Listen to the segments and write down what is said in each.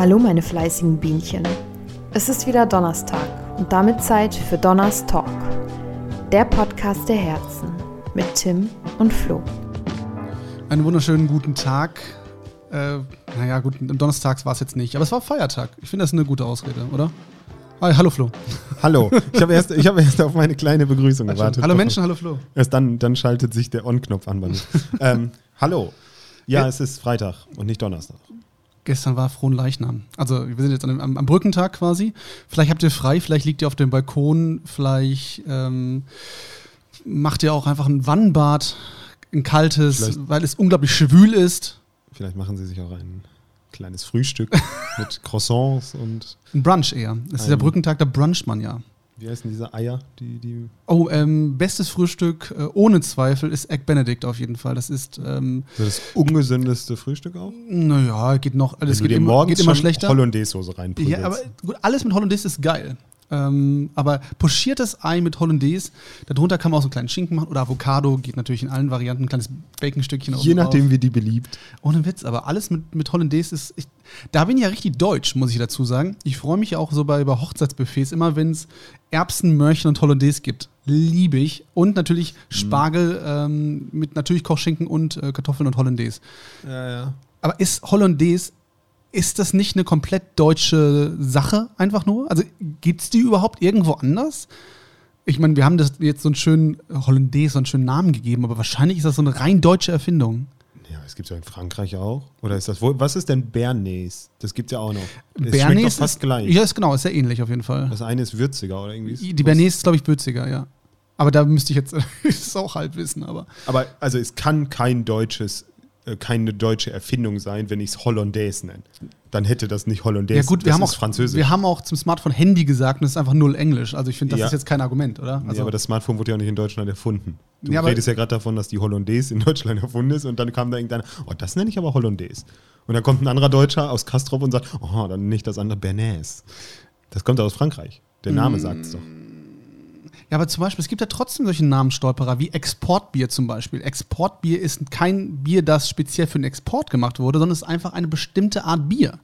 Hallo meine fleißigen Bienchen. Es ist wieder Donnerstag und damit Zeit für Donners Talk. Der Podcast der Herzen mit Tim und Flo. Einen wunderschönen guten Tag. Äh, naja, gut, donnerstags war es jetzt nicht, aber es war Feiertag. Ich finde das eine gute Ausrede, oder? Hi, hallo Flo. Hallo. Ich habe erst, hab erst auf meine kleine Begrüßung gewartet. Hallo Menschen, hallo Flo. Erst dann, dann schaltet sich der On-Knopf an bei mir. ähm, hallo. Ja, es ist Freitag und nicht Donnerstag. Gestern war Frohen Leichnam. Also wir sind jetzt am, am, Brückentag quasi. Vielleicht habt ihr frei, vielleicht liegt ihr auf dem Balkon, vielleicht ähm, macht ihr auch einfach ein Wannenbad, ein kaltes, vielleicht, weil es unglaublich schwül ist. Vielleicht machen sie sich auch ein kleines Frühstück mit Croissants und. Ein Brunch eher. Das ist der Brückentag, da bruncht man ja. Wie heißen diese Eier? Die, die oh, ähm, bestes Frühstück äh, ohne Zweifel ist Egg Benedict auf jeden Fall. Das ist ähm, das ungesündeste Frühstück auch? Naja, geht noch. Alles geht, immer, geht immer schlechter. Hollandaise-Soße rein. Ja, aber gut, alles mit Hollandaise ist geil. Ähm, aber pochiertes Ei mit Hollandaise, darunter kann man auch so einen kleinen Schinken machen oder Avocado, geht natürlich in allen Varianten, ein kleines Baconstückchen Je nachdem, wie die beliebt. Ohne Witz, aber alles mit, mit Hollandaise ist. Ich, da bin ich ja richtig deutsch, muss ich dazu sagen. Ich freue mich ja auch so bei, bei Hochzeitsbuffets, immer wenn es Erbsen, Möhrchen und Hollandaise gibt. Liebe ich. Und natürlich mhm. Spargel ähm, mit natürlich Kochschinken und äh, Kartoffeln und Hollandaise. Ja, ja. Aber ist Hollandaise ist das nicht eine komplett deutsche Sache einfach nur? Also gibt es die überhaupt irgendwo anders? Ich meine, wir haben das jetzt so einen schönen Hollandaise, so einen schönen Namen gegeben, aber wahrscheinlich ist das so eine rein deutsche Erfindung. Ja, es gibt es ja in Frankreich auch. Oder ist das, wo, was ist denn Bernays? Das gibt es ja auch noch. Es Bernays doch fast ist, gleich. Ja, ist genau, ist sehr ähnlich auf jeden Fall. Das eine ist würziger oder irgendwie. Die Bernays ist, glaube ich, würziger, ja. Aber da müsste ich jetzt das auch halb wissen, aber. Aber also es kann kein deutsches keine deutsche Erfindung sein, wenn ich es Hollandaise nenne. Dann hätte das nicht Hollandaise. Ja gut, wir haben auch Französisch. Wir haben auch zum Smartphone Handy gesagt und es ist einfach null Englisch. Also ich finde, das ja. ist jetzt kein Argument, oder? Also ja, aber das Smartphone wurde ja auch nicht in Deutschland erfunden. Du ja, redest ja gerade davon, dass die Hollandaise in Deutschland erfunden ist und dann kam da irgendeiner, oh, das nenne ich aber Hollandaise. Und dann kommt ein anderer Deutscher aus Kastrop und sagt, oh, dann nicht das andere Bernays. Das kommt aus Frankreich. Der Name mm. sagt es doch. Ja, aber zum Beispiel, es gibt ja trotzdem solche Namensstolperer wie Exportbier zum Beispiel. Exportbier ist kein Bier, das speziell für den Export gemacht wurde, sondern es ist einfach eine bestimmte Art Bier.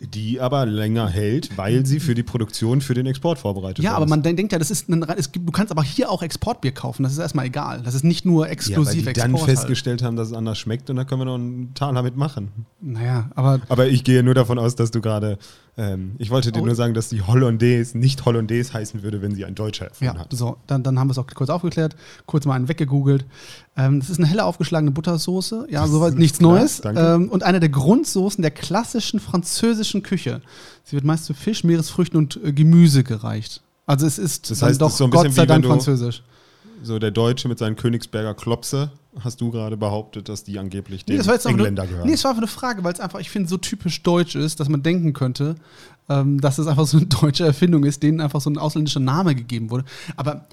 Die aber länger hält, weil sie für die Produktion für den Export vorbereitet Ja, aber man denkt ja, das ist ein, es gibt, du kannst aber hier auch Exportbier kaufen. Das ist erstmal egal. Das ist nicht nur exklusiv ja, weil die Export. dann halt. festgestellt haben, dass es anders schmeckt und da können wir noch einen Tal damit machen. Naja, aber. Aber ich gehe nur davon aus, dass du gerade ähm, ich wollte dir oh. nur sagen, dass die Hollandaise nicht Hollandaise heißen würde, wenn sie ein Deutscher erfunden ja, hat. So, dann, dann haben wir es auch kurz aufgeklärt, kurz mal einen weggegoogelt. Ähm, das ist eine helle aufgeschlagene Buttersoße. Ja, soweit nichts klar, Neues. Ähm, und eine der Grundsoßen der klassischen französischen Küche. Sie wird meist zu Fisch, Meeresfrüchten und äh, Gemüse gereicht. Also es ist das heißt, doch so Gott sei Dank französisch so der Deutsche mit seinen Königsberger Klopse, hast du gerade behauptet, dass die angeblich den nee, Engländer eine, gehören. Nee, es war einfach eine Frage, weil es einfach, ich finde, so typisch deutsch ist, dass man denken könnte, ähm, dass es einfach so eine deutsche Erfindung ist, denen einfach so ein ausländischer Name gegeben wurde. Aber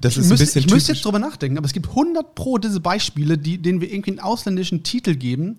das ich, müsste, ich müsste jetzt drüber nachdenken, aber es gibt 100 pro diese Beispiele, die, denen wir irgendwie einen ausländischen Titel geben.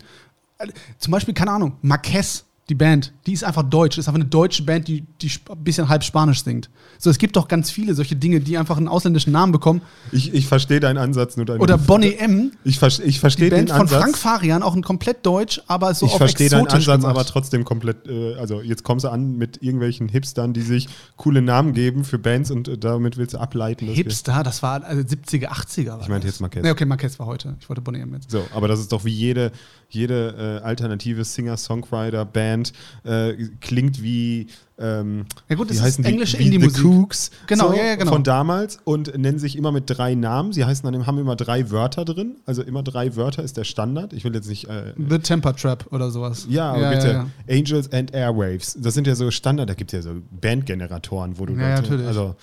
Äh, zum Beispiel, keine Ahnung, Marquez die Band, die ist einfach deutsch, ist einfach eine deutsche Band, die, die ein bisschen halb Spanisch singt. So, es gibt doch ganz viele solche Dinge, die einfach einen ausländischen Namen bekommen. Ich, ich verstehe deinen Ansatz nur deinen Oder Bonnie M. Ich, ich verstehe den Ansatz. von Frank Farian, auch ein komplett deutsch, aber so Ich verstehe deinen Ansatz, gemacht. aber trotzdem komplett, äh, also jetzt kommst du an mit irgendwelchen Hipstern, die sich coole Namen geben für Bands und äh, damit willst du ableiten. Hipster, das war also 70er, 80er. ich meinte jetzt Marquez. Nee, okay, Marquez war heute. Ich wollte Bonnie M jetzt. So, aber das ist doch wie jede, jede äh, alternative Singer-Songwriter-Band äh, klingt wie ähm, ja gut, das heißen ist englische Indie-Musik. The Cooks genau, so, ja, ja, genau. von damals und nennen sich immer mit drei Namen. Sie heißen dann, haben immer drei Wörter drin. Also immer drei Wörter ist der Standard. Ich will jetzt nicht. Äh, The Temper Trap oder sowas. Ja, aber ja, bitte. Angels and Airwaves. Das sind ja so Standard. Da gibt es ja so Bandgeneratoren, wo du. Ja, Leute, natürlich. Also,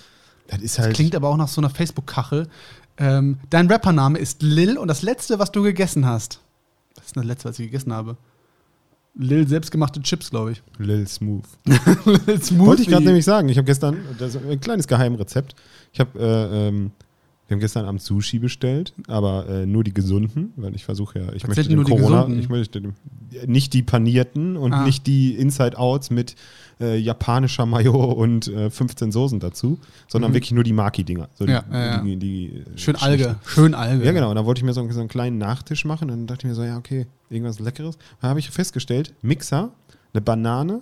das ist halt. Das klingt aber auch nach so einer Facebook-Kachel. Ähm, dein Rappername ist Lil und das letzte, was du gegessen hast. Was ist das letzte, was ich gegessen habe? Lil selbstgemachte Chips, glaube ich. Lil Smooth. Lil Smooth. Wollte ich gerade nämlich sagen. Ich habe gestern, das ist ein kleines Geheimrezept. Ich habe, äh, ähm, wir haben gestern Abend Sushi bestellt, aber äh, nur die gesunden, weil ich versuche ja, ich Was möchte den Corona, ich möchte nicht die panierten und ah. nicht die Inside Outs mit äh, japanischer Mayo und äh, 15 Soßen dazu, sondern mhm. wirklich nur die Maki-Dinger. So ja, die, ja, die, die, die, Schön Alge. Schön Alge. Ja, genau. Und da wollte ich mir so, so, einen kleinen Nachtisch machen. Und dann dachte ich mir so, ja, okay, irgendwas Leckeres. Da habe ich festgestellt, Mixer, eine Banane,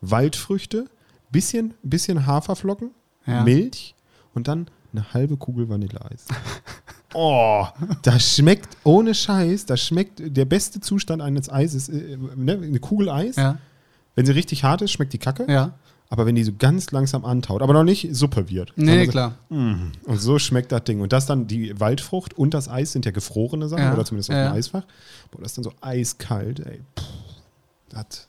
Waldfrüchte, bisschen, bisschen Haferflocken, ja. Milch und dann eine halbe Kugel Vanilleeis. Oh, das schmeckt ohne Scheiß, das schmeckt der beste Zustand eines Eises, äh, ne, eine Kugel Eis. Ja. Wenn sie richtig hart ist, schmeckt die Kacke. Ja. Aber wenn die so ganz langsam antaut, aber noch nicht Suppe wird. Nee, so, klar. Mm, und so schmeckt das Ding. Und das dann, die Waldfrucht und das Eis sind ja gefrorene Sachen, ja. oder zumindest auf dem Eisfach. Boah, das ist dann so eiskalt, ey. Puh, das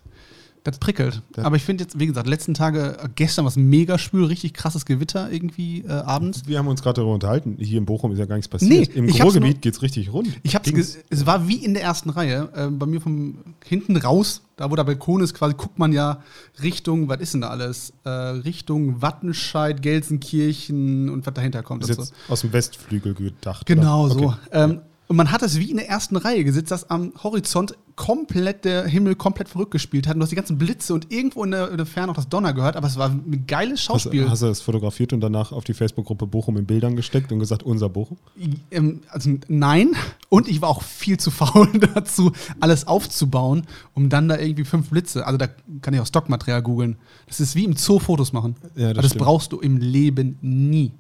das prickelt. Das Aber ich finde jetzt, wie gesagt, letzten Tage, äh, gestern war es mega schwül, richtig krasses Gewitter irgendwie äh, abends. Wir haben uns gerade darüber unterhalten. Hier in Bochum ist ja gar nichts passiert. Nee, Im Ruhrgebiet geht es richtig rund. Ich hab's es war wie in der ersten Reihe. Äh, bei mir vom hinten raus, da wo der Balkon ist, quasi guckt man ja Richtung, was ist denn da alles? Äh, Richtung Wattenscheid, Gelsenkirchen und was dahinter kommt. Das ist jetzt so. aus dem Westflügel gedacht. Genau oder? so. Ähm, und man hat es wie in der ersten Reihe gesitzt, dass am Horizont komplett der Himmel komplett verrückt gespielt hat. Und du hast die ganzen Blitze und irgendwo in der, in der Ferne auch das Donner gehört, aber es war ein geiles Schauspiel. Hast, hast du es fotografiert und danach auf die Facebook-Gruppe Bochum in Bildern gesteckt und gesagt, unser Bochum? Ähm, also nein. Und ich war auch viel zu faul dazu, alles aufzubauen, um dann da irgendwie fünf Blitze. Also da kann ich auch Stockmaterial googeln. Das ist wie im Zoo Fotos machen. Ja, das, das brauchst du im Leben nie.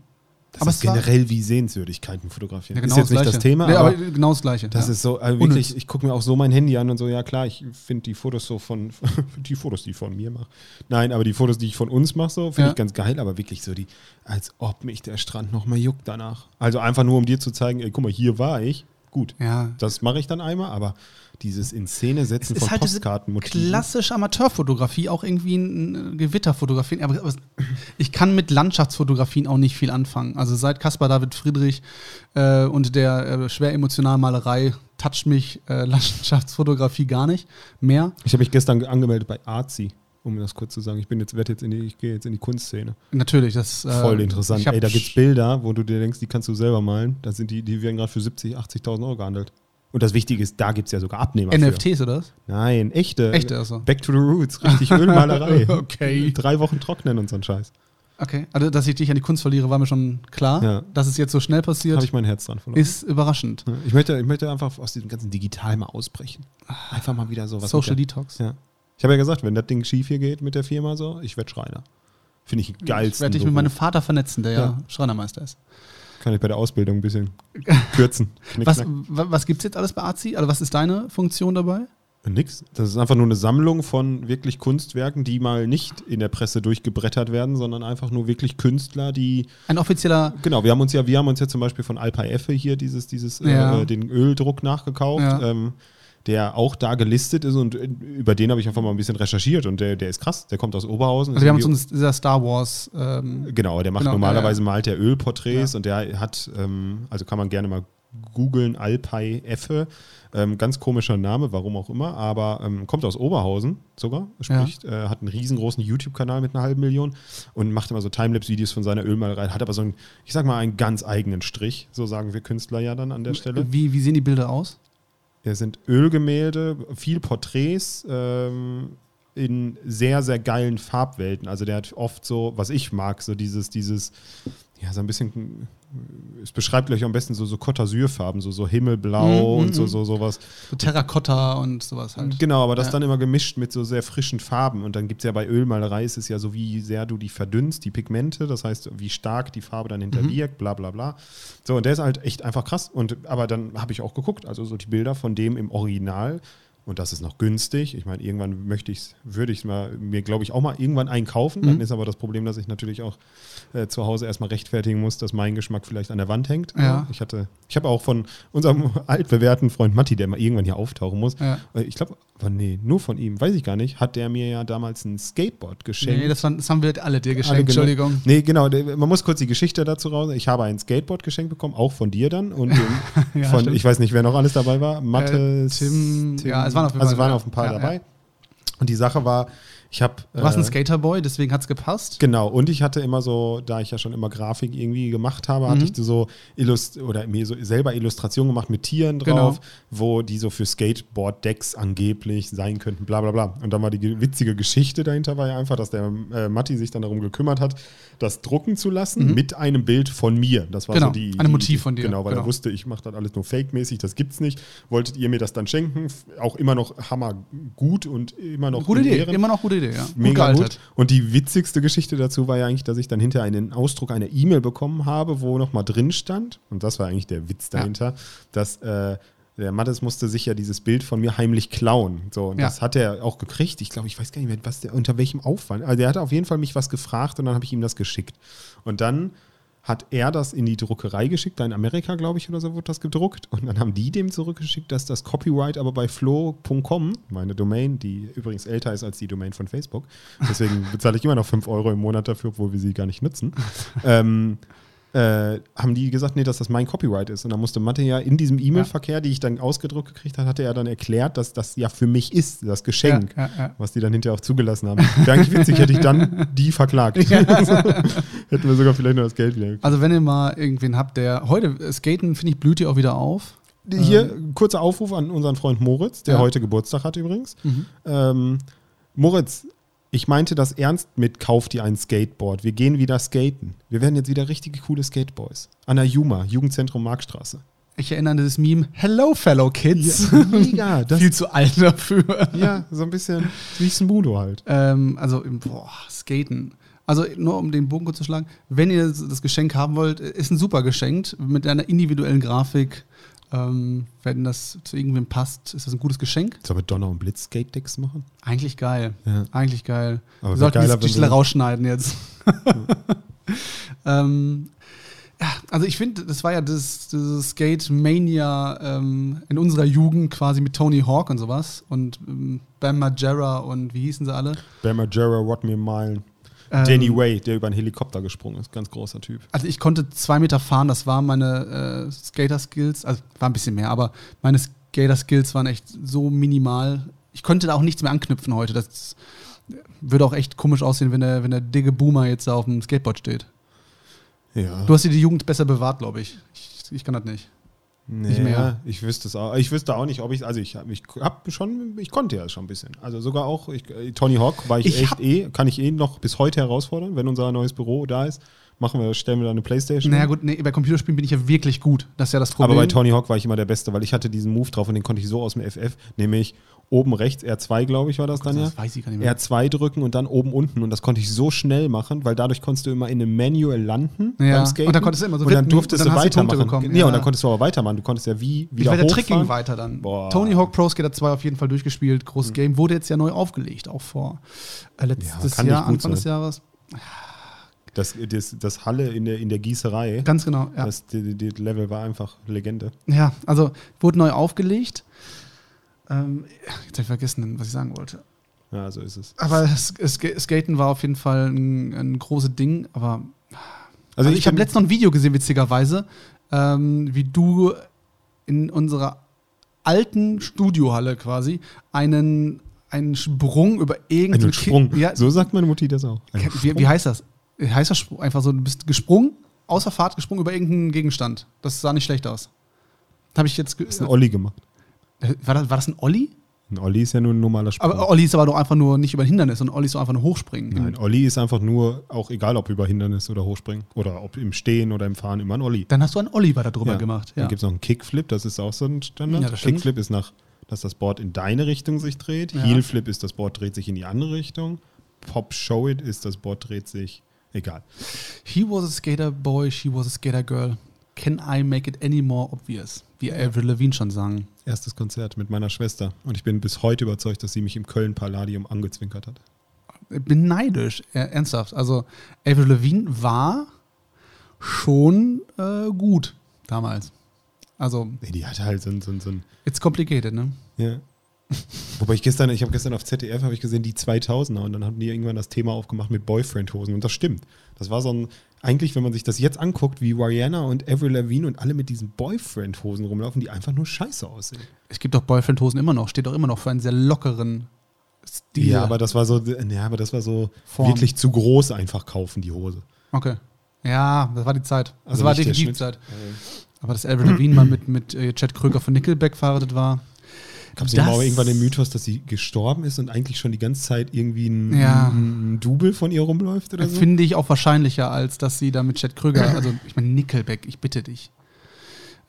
Das aber ist generell wie Sehenswürdigkeiten fotografieren. Ja, genau ist jetzt das nicht das Thema, ja, aber, aber, genau das Gleiche. Das ja. ist so, also wirklich, ich gucke mir auch so mein Handy an und so, ja klar, ich finde die Fotos so von, die Fotos, die ich von mir mache. Nein, aber die Fotos, die ich von uns mache, so, finde ich ganz geil, aber wirklich so die, als ob mich der Strand nochmal juckt danach. Also einfach nur, um dir zu zeigen, ey, guck mal, hier war ich. Gut, ja. das mache ich dann einmal, aber dieses in Szene setzen von halt Postkarten. Klassische Amateurfotografie, auch irgendwie ein Gewitterfotografien. Aber, aber, ich kann mit Landschaftsfotografien auch nicht viel anfangen. Also seit Caspar David Friedrich äh, und der äh, schwer emotionalen Malerei toucht mich äh, Landschaftsfotografie gar nicht mehr. Ich habe mich gestern angemeldet bei Arzi um das kurz zu sagen. Ich bin jetzt, werde jetzt in die, ich gehe jetzt in die Kunstszene. Natürlich, das äh, voll interessant. Ey, da gibt es Bilder, wo du dir denkst, die kannst du selber malen. Da sind die, die werden gerade für 70, 80.000 Euro gehandelt. Und das Wichtige ist, da gibt es ja sogar Abnehmer. NFTs für. oder was? Nein, echte. Echte, also. Back to the Roots, richtig Ölmalerei. okay. Drei Wochen trocknen und so ein Scheiß. Okay, also dass ich dich an die Kunst verliere, war mir schon klar. Ja. Dass es jetzt so schnell passiert. Habe ich mein Herz dran verloren. Ist überraschend. Ich, möchte, ich möchte einfach aus diesem ganzen Digital mal ausbrechen. Einfach mal wieder so was. Social Detox. Ja. Ich habe ja gesagt, wenn das Ding schief hier geht mit der Firma so, ich werde Schreiner. Finde ich geil. Ich werde dich mit meinem Vater vernetzen, der ja, ja Schreinermeister ist. Kann ich bei der Ausbildung ein bisschen kürzen. was was gibt es jetzt alles bei AZI? Also was ist deine Funktion dabei? Nix. Das ist einfach nur eine Sammlung von wirklich Kunstwerken, die mal nicht in der Presse durchgebrettert werden, sondern einfach nur wirklich Künstler, die. Ein offizieller. Genau, wir haben uns ja, wir haben uns ja zum Beispiel von Alpa Effe hier dieses, dieses ja. äh, den Öldruck nachgekauft. Ja. Ähm, der auch da gelistet ist und über den habe ich einfach mal ein bisschen recherchiert und der, der ist krass, der kommt aus Oberhausen. Also wir haben uns dieser Star Wars. Ähm, genau, der macht genau, normalerweise ja, ja. malt der Ölporträts ja. und der hat, ähm, also kann man gerne mal googeln, Alpay Effe. Ähm, ganz komischer Name, warum auch immer, aber ähm, kommt aus Oberhausen sogar, spricht, ja. äh, hat einen riesengroßen YouTube-Kanal mit einer halben Million und macht immer so Timelapse-Videos von seiner Ölmalerei, hat aber so einen, ich sag mal, einen ganz eigenen Strich, so sagen wir Künstler ja dann an der Stelle. Wie, wie sehen die Bilder aus? Sind Ölgemälde, viel Porträts ähm, in sehr, sehr geilen Farbwelten. Also der hat oft so, was ich mag, so dieses, dieses, ja, so ein bisschen es beschreibt gleich am besten so, so Côte so, so Himmelblau mm, und so, mhm. so sowas. So Terrakotta und sowas halt. Genau, aber das ja. dann immer gemischt mit so sehr frischen Farben. Und dann gibt es ja bei Ölmalerei, ist es ja so, wie sehr du die verdünnst, die Pigmente, das heißt, wie stark die Farbe dann hinterwirkt, mhm. bla bla bla. So, und der ist halt echt einfach krass. Und, aber dann habe ich auch geguckt, also so die Bilder von dem im Original und das ist noch günstig. Ich meine, irgendwann möchte ich würde ich mal mir, glaube ich, auch mal irgendwann einkaufen. Mhm. Dann ist aber das Problem, dass ich natürlich auch äh, zu Hause erstmal rechtfertigen muss, dass mein Geschmack vielleicht an der Wand hängt. Ja. Ich hatte, ich habe auch von unserem altbewährten Freund Matti, der mal irgendwann hier auftauchen muss. Ja. Äh, ich glaube, nee, nur von ihm, weiß ich gar nicht, hat der mir ja damals ein Skateboard geschenkt. Nee, das, waren, das haben wir alle dir geschenkt, alle, genau. Entschuldigung. Nee, genau, man muss kurz die Geschichte dazu raus. Ich habe ein Skateboard geschenkt bekommen, auch von dir dann. Und ja, von, ich weiß nicht, wer noch alles dabei war. Mathe, äh, Tim, Tim, ja, es waren auf, also waren auf ein paar ja, dabei. Und die Sache war, Ich hab, du warst äh, ein Skaterboy, deswegen hat es gepasst. Genau, und ich hatte immer so, da ich ja schon immer Grafik irgendwie gemacht habe, mhm. hatte ich so Illust oder mir so selber Illustrationen gemacht mit Tieren drauf, genau. wo die so für Skateboard-Decks angeblich sein könnten, bla bla bla. Und dann war die witzige Geschichte dahinter, war ja einfach, dass der äh, Matti sich dann darum gekümmert hat, das drucken zu lassen mhm. mit einem Bild von mir. Das war genau, so die. Ein Motiv von dir. Genau, weil genau. er wusste, ich mache das alles nur fake-mäßig, das gibt's nicht. Wolltet ihr mir das dann schenken? Auch immer noch hammer gut und immer noch. Gute Idee, immer noch gute Idee, ja. Mega gut, gut. Und die witzigste Geschichte dazu war ja eigentlich, dass ich dann hinter einen Ausdruck einer E-Mail bekommen habe, wo nochmal drin stand, und das war eigentlich der Witz dahinter, ja. dass äh, der Mattes musste sich ja dieses Bild von mir heimlich klauen. So, und ja. das hat er auch gekriegt. Ich glaube, ich weiß gar nicht mehr, was der, unter welchem Aufwand. Also der hat auf jeden Fall mich was gefragt und dann habe ich ihm das geschickt. Und dann hat er das in die Druckerei geschickt, da in Amerika, glaube ich, oder so wird das gedruckt. Und dann haben die dem zurückgeschickt, dass das Copyright aber bei flow.com, meine Domain, die übrigens älter ist als die Domain von Facebook, deswegen bezahle ich immer noch 5 Euro im Monat dafür, obwohl wir sie gar nicht nutzen, ähm, äh, haben die gesagt, nee, dass das mein Copyright ist. Und dann musste Mathe ja in diesem E-Mail-Verkehr, die ich dann ausgedruckt gekriegt habe, hatte er dann erklärt, dass das ja für mich ist, das Geschenk, ja, ja, ja. was die dann hinterher auch zugelassen haben. Wäre eigentlich witzig, hätte ich dann die verklagt. Hätten wir sogar vielleicht noch das Geld wieder. Also wenn ihr mal irgendwen habt, der heute Skaten, finde ich, blüht ihr auch wieder auf. Hier, ähm. kurzer Aufruf an unseren Freund Moritz, der heute Geburtstag hat übrigens. Mhm. Ähm, Moritz, ich meinte das ernst mit Kauf dir ein Skateboard. Wir gehen wieder skaten. Wir werden jetzt wieder richtige coole Skateboys. An der Juma, Jugendzentrum Markstraße. Ich erinnere an das Meme Hello, fellow kids. Ja, mega. Viel zu alt dafür. Ja, so ein bisschen wie Smudo halt. Ähm, also, boah, Skaten. Also nur um den Bogen kurz zu schlagen, wenn ihr das Geschenk haben wollt, ist ein super Geschenk mit einer individuellen Grafik. Ähm, wenn das zu irgendwem passt, ist das ein gutes Geschenk. Sollen wir Donner und Blitz Skate Decks machen? Eigentlich geil. Ja. Eigentlich geil. Aber wir sollten geiler, die Stelle rausschneiden jetzt. ähm, ja, also ich finde, das war ja das, das Skate Mania ähm, in unserer Jugend quasi mit Tony Hawk und sowas und ähm, Bam Margera und wie hießen sie alle? Bam Margera, What Me Ähm, Danny Way, der über einen Helikopter gesprungen ist. Ganz großer Typ. Also ich konnte zwei Meter fahren, das waren meine äh, Skater-Skills. Also war ein bisschen mehr, aber meine Skater-Skills waren echt so minimal. Ich konnte da auch nichts mehr anknüpfen heute. Das würde auch echt komisch aussehen, wenn der, wenn der dicke Boomer jetzt da auf dem Skateboard steht. Ja. Du hast dir die Jugend besser bewahrt, glaube ich. ich. Ich kann das nicht. Nicht mehr. Ich wüsste es auch. Ich wüsste auch nicht, ob ich, also ich, ich habe schon, ich konnte ja schon ein bisschen. Also sogar auch, ich, Tony Hawk war ich, ich echt eh, kann ich eh noch bis heute herausfordern, wenn unser neues Büro da ist. Machen wir, stellen wir da eine Playstation. Naja, gut, nee, bei Computerspielen bin ich ja wirklich gut. Das ist ja das Problem. Aber bei Tony Hawk war ich immer der Beste, weil ich hatte diesen Move drauf und den konnte ich so aus dem FF, nämlich oben rechts, R2, glaube ich, war das oh Gott, dann ja. Das weiß ich gar nicht mehr. R2 drücken und dann oben unten. Und das konnte ich so schnell machen, weil dadurch konntest du immer in einem Manual landen ja. beim Skaten. Und dann konntest du immer so Und dann durftest und dann du weitermachen. Ja, ja, und dann konntest du aber weitermachen. Du konntest ja wie wieder Ich der Tricking weiter dann. Boah. Tony Hawk Pro Skater 2 auf jeden Fall durchgespielt. Großes mhm. Game. Wurde jetzt ja neu aufgelegt, auch vor äh, letztes Jahr, Anfang sein. des Jahres. Das, das, das Halle in der, in der Gießerei. Ganz genau, ja. Das die, die Level war einfach Legende. Ja, also wurde neu aufgelegt. Ähm, jetzt habe ich vergessen, was ich sagen wollte. Ja, so ist es. Aber Skaten war auf jeden Fall ein, ein großes Ding. Aber also, also ich, ich habe letztens noch ein Video gesehen, witzigerweise, ähm, wie du in unserer alten Studiohalle quasi einen, einen Sprung über irgendeinen Einen Sprung. Ja, so sagt meine Mutti das auch. Wie, wie, heißt das? Heißt das einfach so, du bist gesprungen, außer Fahrt gesprungen über irgendeinen Gegenstand. Das sah nicht schlecht aus. Habe ich jetzt. Das ist ein Olli gemacht. War das, war das ein Olli? Ein Olli ist ja nur ein normaler Sprung. Aber Olli ist aber doch einfach nur nicht über ein Hindernis, sondern Olli ist so einfach nur hochspringen. Nein, Olli ist einfach nur, auch egal ob über Hindernis oder hochspringen oder ob im Stehen oder im Fahren, immer ein Olli. Dann hast du einen Olli weiter drüber ja. gemacht. Ja. Dann gibt es noch einen Kickflip, das ist auch so ein Standard. Ja, Kickflip ist nach, dass das Board in deine Richtung sich dreht. Ja. Heelflip ist, das Board dreht sich in die andere Richtung. Pop Show It ist, das Board dreht sich, egal. He was a skater boy, she was a skater girl. Can I make it any more obvious? Wie Avril Lavigne schon sagen. Erstes Konzert mit meiner Schwester. Und ich bin bis heute überzeugt, dass sie mich im Köln Palladium angezwinkert hat. Ich bin neidisch, ernsthaft. Also Avril Lavigne war schon äh, gut damals. Also. Nee, die hatte halt so ein, so so ein. It's complicated, ne? Ja. Wobei ich gestern, ich habe gestern auf ZDF habe ich gesehen die 2000er und dann haben die irgendwann das Thema aufgemacht mit Boyfriend-Hosen und das stimmt. Das war so ein, eigentlich, wenn man sich das jetzt anguckt, wie Rihanna und Avril Lavigne und alle mit diesen Boyfriend-Hosen rumlaufen, die einfach nur scheiße aussehen. Es gibt doch Boyfriend-Hosen immer noch, steht doch immer noch für einen sehr lockeren Stile. Ja, aber das war so, ja, aber das war so Form. wirklich zu groß einfach kaufen, die Hose. Okay. Ja, das war die Zeit. Das also war definitiv die Zeit. Aber dass Avril Lavigne mal mit, mit äh, Chad Kröger von Nickelback verheiratet war. Gab es irgendwann den Mythos, dass sie gestorben ist und eigentlich schon die ganze Zeit irgendwie ein, ja. ein Double von ihr rumläuft oder so? Finde ich auch wahrscheinlicher, als dass sie da mit Chad Kröger, also ich meine Nickelback, ich bitte dich.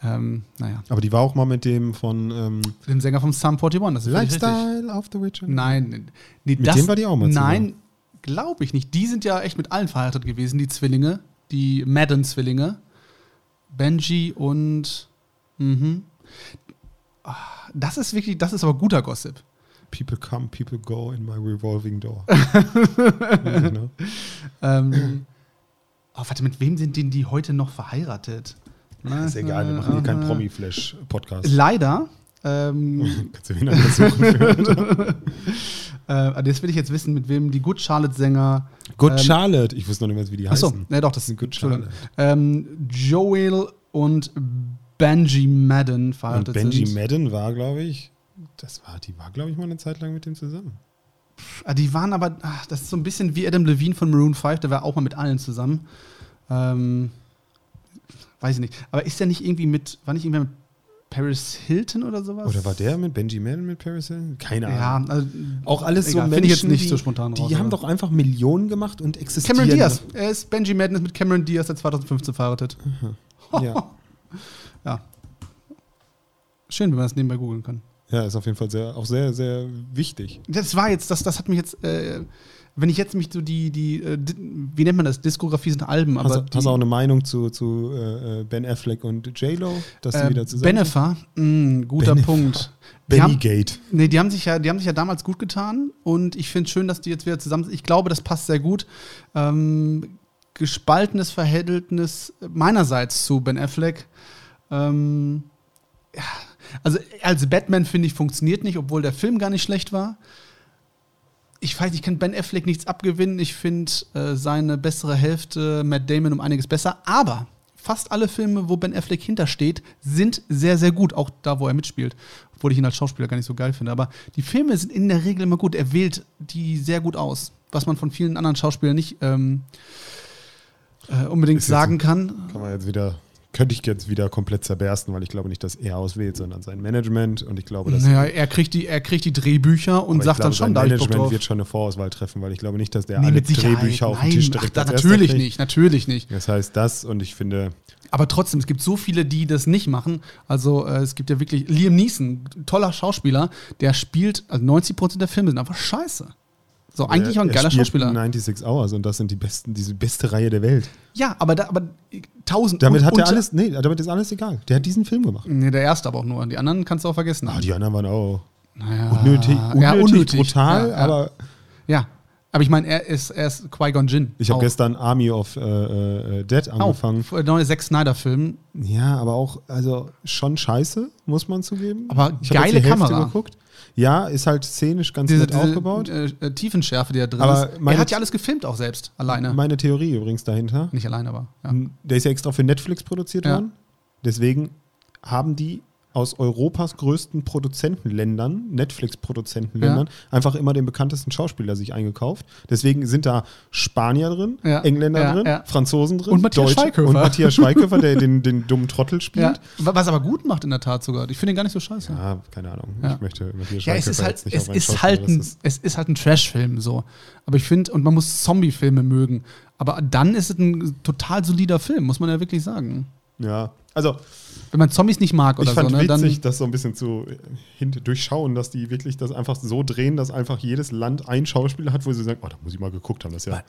Ähm, naja. Aber die war auch mal mit dem von. Ähm, dem Sänger vom Sum 41. Das ist Lifestyle of the Witcher. Nein. Nee, mit das, dem war die auch mal Nein, glaube ich nicht. Die sind ja echt mit allen verheiratet gewesen, die Zwillinge. Die Madden-Zwillinge. Benji und. Mhm. Das ist wirklich, das ist aber guter Gossip. People come, people go in my revolving door. ähm, oh, warte, mit wem sind denn die heute noch verheiratet? Ist egal, wir machen hier keinen Promi-Flash-Podcast. Leider. Ähm, Kannst du ihn untersuchen? äh, das will ich jetzt wissen, mit wem die Good Charlotte-Sänger. Good ähm, Charlotte? Ich wusste noch nicht mehr, wie die heißen. Achso, ne, doch, das sind Good Charlotte. Ähm, Joel und Benji Madden verheiratet und Benji sind. Madden war, glaube ich, das war, die war, glaube ich, mal eine Zeit lang mit dem zusammen. Ah, die waren aber, ach, das ist so ein bisschen wie Adam Levine von Maroon 5, der war auch mal mit allen zusammen. Ähm, weiß ich nicht. Aber ist der nicht irgendwie mit, war nicht irgendwie mit Paris Hilton oder sowas? Oder war der mit Benji Madden mit Paris Hilton? Keine Ahnung. Ja, also, auch alles egal, so Menschen, ich jetzt nicht die, so spontan Die raus, haben doch einfach Millionen gemacht und existieren. Cameron Diaz. Er ist Benji Madden ist mit Cameron Diaz seit 2015 verheiratet. Ja. ja. Schön, wenn man das nebenbei googeln kann. Ja, ist auf jeden Fall sehr, auch sehr, sehr wichtig. Das war jetzt, das, das hat mich jetzt, äh, wenn ich jetzt mich so die, die, äh, wie nennt man das? Diskografie sind Alben. Aber hast, du auch eine Meinung zu, zu äh, Ben Affleck und J-Lo, dass sie äh, wieder zusammen Benefer, mh, mm, guter Benefer. Punkt. Benny Gate. Nee, die haben, sich ja, die haben sich ja damals gut getan und ich finde es schön, dass die jetzt wieder zusammen sind. Ich glaube, das passt sehr gut. Ähm, gespaltenes Verhältnis meinerseits zu Ben Affleck. Ähm, ja, also als Batman finde ich funktioniert nicht, obwohl der Film gar nicht schlecht war ich weiß, ich kann Ben Affleck nichts abgewinnen. Ich finde äh, seine bessere Hälfte, Matt Damon, um einiges besser. Aber fast alle Filme, wo Ben Affleck hintersteht, sind sehr, sehr gut. Auch da, wo er mitspielt. Obwohl ich ihn als Schauspieler gar nicht so geil finde. Aber die Filme sind in der Regel immer gut. Er wählt die sehr gut aus. Was man von vielen anderen Schauspielern nicht ähm, äh, unbedingt sagen kann. Kann man jetzt wieder könnte ich jetzt wieder komplett zerbersten, weil ich glaube nicht, dass er auswählt, sondern sein Management. Und ich glaube, dass. Naja, er kriegt die, er kriegt die Drehbücher und sagt glaube, dann schon, da Management wird schon eine Vorauswahl treffen, weil ich glaube nicht, dass der nee, alle Drehbücher auf den Tisch direkt ach, da, Natürlich nicht, natürlich nicht. Das heißt das und ich finde. Aber trotzdem, es gibt so viele, die das nicht machen. Also äh, es gibt ja wirklich Liam Neeson, toller Schauspieler, der spielt, also 90 Prozent der Filme sind einfach scheiße. So, eigentlich er, auch ein geiler Schauspieler. 96 Hours und das sind die besten, diese beste Reihe der Welt. Ja, aber, da, aber tausend. Damit hat er alles, nee, damit ist alles egal. Der hat diesen Film gemacht. Nee, der erste aber auch nur. Die anderen kannst du auch vergessen. Ah, die anderen waren auch naja, unnötig, unnötig, ja, unnötig brutal, ja, aber. Ja, aber ich meine, er ist, er ist Qui-Gon Jinn. Ich habe gestern Army of äh, äh, Dead angefangen. Auch, neue Zack Snyder-Film. Ja, aber auch, also schon scheiße, muss man zugeben. Aber ich geile Kamera. Geguckt. Ja, ist halt szenisch ganz diese, nett diese, aufgebaut. Äh, äh, Tiefenschärfe, die da drin aber ist. Er hat ja alles gefilmt auch selbst, alleine. Meine Theorie übrigens dahinter. Nicht alleine, aber. Ja. Der ist ja extra für Netflix produziert ja. worden. Deswegen haben die aus Europas größten Produzentenländern, Netflix-Produzentenländern, ja. einfach immer den bekanntesten Schauspieler sich eingekauft. Deswegen sind da Spanier drin, ja. Engländer ja, drin, Franzosen drin, und Matthias Deutsche Schweighöfer. und Matthias Schweighöfer, der den, den dummen Trottel spielt. Was aber gut macht in der Tat sogar. Ich finde ihn gar nicht so scheiße. Ja, keine Ahnung. Ich möchte Matthias Schweighöfer es ist halt, nicht es ist halt ein, ist Es ist halt ein Trash-Film so. Aber ich finde, und man muss Zombie-Filme mögen. Aber dann ist es ein total solider Film, muss man ja wirklich sagen. Ja, also wenn man Zombies nicht mag oder ich fand so, ne, witzig, das so ein bisschen zu durchschauen, dass die wirklich das einfach so drehen, dass einfach jedes Land ein Schauspieler hat, wo sie sagen, oh, da muss ich mal geguckt haben, das ja.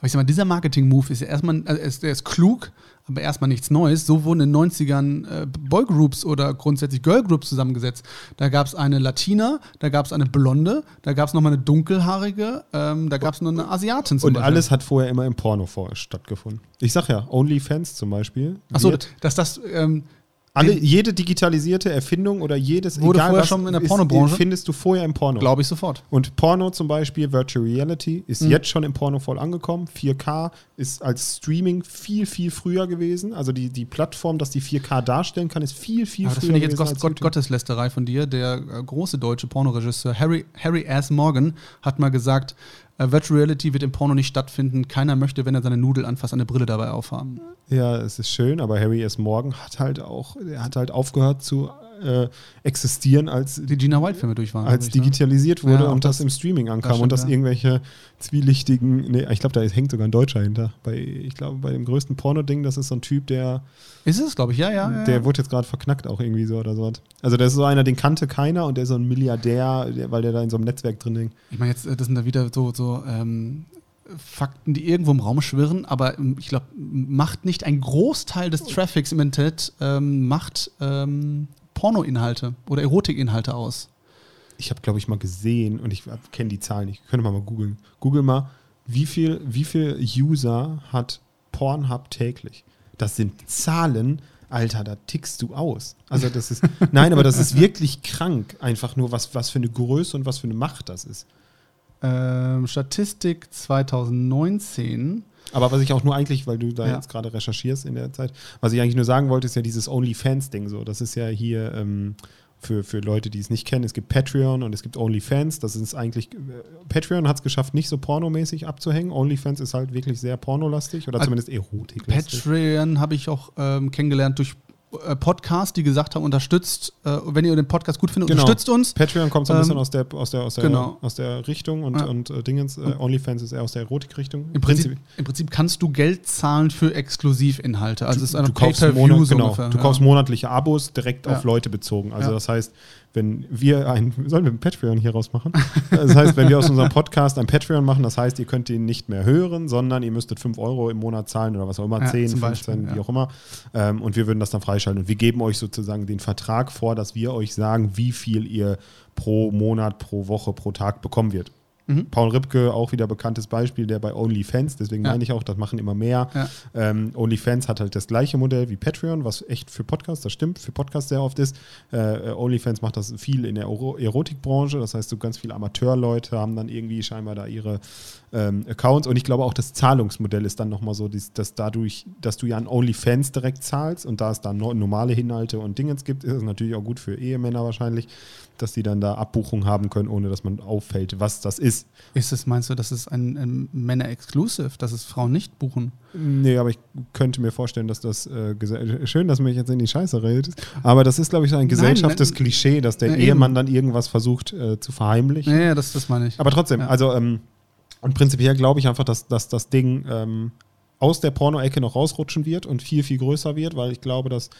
Aber ich sag mal, dieser Marketing-Move ist ja erstmal, also der ist klug, aber erstmal nichts Neues. So wurden in den 90ern äh, Boygroups oder grundsätzlich Girlgroups zusammengesetzt. Da gab es eine Latina, da gab es eine Blonde, da gab es nochmal eine dunkelhaarige, ähm, da gab es noch eine Asiatin zum Und Beispiel. alles hat vorher immer im Porno vorher stattgefunden. Ich sag ja, OnlyFans zum Beispiel. Achso, dass das. Ähm, Alle, jede digitalisierte Erfindung oder jedes wurde vorher was, schon in der Pornobranche findest du vorher im Porno. Glaube ich sofort. Und Porno zum Beispiel, Virtual Reality, ist mhm. jetzt schon im Porno voll angekommen. 4K ist als Streaming viel, viel früher gewesen. Also die, die Plattform, dass die 4K darstellen kann, ist viel, viel Aber früher das finde ich jetzt Gott, Gotteslästerei von dir. Der äh, große deutsche Pornoregisseur Harry, Harry S. Morgan hat mal gesagt, Virtual Reality wird im Porno nicht stattfinden. Keiner möchte, wenn er seine Nudel anfasst, eine Brille dabei aufhaben. Ja, es ist schön, aber Harry S. Morgan hat halt auch, er hat halt aufgehört zu äh, existieren, als die Gina White-Filme durch waren. Als ich, ne? digitalisiert wurde ja, und das, das, im Streaming ankam das und dass ja. irgendwelche zwielichtigen, nee, ich glaube, da hängt sogar ein Deutscher hinter. Bei, ich glaube, bei dem größten Porno-Ding, das ist so ein Typ, der. Ist es, glaube ich, ja, ja. Der ja. wurde jetzt gerade verknackt auch irgendwie so oder so. Also der ist so einer, den kannte keiner und der ist so ein Milliardär, weil der da in so einem Netzwerk drin hängt. Ich meine, jetzt, äh, das sind da wieder so, so ähm, Fakten, die irgendwo im Raum schwirren, aber ähm, ich glaube, macht nicht ein Großteil des Traffics im Internet, ähm, macht ähm, Pornoinhalte oder Erotikinhalte aus. Ich habe, glaube ich, mal gesehen und ich kenne die Zahlen nicht. Könnte man mal googeln. Google mal, wie viel, wie viel User hat Pornhub täglich? Das sind Zahlen, Alter, da tickst du aus. Also das ist, nein, aber das ist wirklich krank. Einfach nur, was, was für eine Größe und was für eine Macht das ist. Ähm, Statistik 2019 aber was ich auch nur eigentlich, weil du da ja. jetzt gerade recherchierst in der Zeit, was ich eigentlich nur sagen wollte, ist ja dieses OnlyFans-Ding so. Das ist ja hier ähm, für, für Leute, die es nicht kennen. Es gibt Patreon und es gibt OnlyFans. Das ist eigentlich, äh, Patreon hat es geschafft, nicht so pornomäßig abzuhängen. OnlyFans ist halt wirklich sehr pornolastig oder zumindest erotiklastig. Patreon habe ich auch ähm, kennengelernt durch Podcast, die gesagt haben, unterstützt, äh, wenn ihr den Podcast gut findet, genau. unterstützt uns. Patreon kommt so ein bisschen ähm, aus, der, aus, der, aus, der, genau. aus der Richtung und, ja. und äh, Dingens, äh, OnlyFans ist eher aus der Erotik-Richtung. Im Prinzip, Im Prinzip kannst du Geld zahlen für Exklusivinhalte. Also du, es ist eine du kaufst, Monat, genau, ungefähr, du ja. kaufst monatliche Abos direkt ja. auf Leute bezogen. Also das heißt, wenn wir ein, sollen wir ein Patreon hier rausmachen? Das heißt, wenn wir aus unserem Podcast ein Patreon machen, das heißt, ihr könnt ihn nicht mehr hören, sondern ihr müsstet 5 Euro im Monat zahlen oder was auch immer, ja, 10, 15, Beispiel, wie ja. auch immer. Ähm, und wir würden das dann freischalten. Und wir geben euch sozusagen den Vertrag vor, dass wir euch sagen, wie viel ihr pro Monat, pro Woche, pro Tag bekommen wird. Mhm. Paul Ripke, auch wieder bekanntes Beispiel, der bei OnlyFans, deswegen ja. meine ich auch, das machen immer mehr. Ja. Ähm, OnlyFans hat halt das gleiche Modell wie Patreon, was echt für Podcasts, das stimmt, für Podcasts sehr oft ist. Äh, OnlyFans macht das viel in der Erotikbranche, das heißt, so ganz viele Amateurleute haben dann irgendwie scheinbar da ihre ähm, Accounts und ich glaube auch das Zahlungsmodell ist dann nochmal so, dass dadurch, dass du ja an OnlyFans direkt zahlst und da es dann normale Inhalte und Dingens gibt, ist es natürlich auch gut für Ehemänner wahrscheinlich dass die dann da Abbuchungen haben können, ohne dass man auffällt, was das ist. Ist es, meinst du, das ist ein, ein Männer-Exclusive, dass es Frauen nicht buchen? Nee, aber ich könnte mir vorstellen, dass das äh, schön, dass mich jetzt in die Scheiße redet, aber das ist, glaube ich, so ein gesellschaftes Klischee, dass der Ehemann eben. dann irgendwas versucht äh, zu verheimlichen. Ja, ja, das, das meine ich. Aber trotzdem, ja. also ähm, und prinzipiell glaube ich einfach, dass, dass das Ding ähm, aus der Porno-Ecke noch rausrutschen wird und viel, viel größer wird, weil ich glaube, dass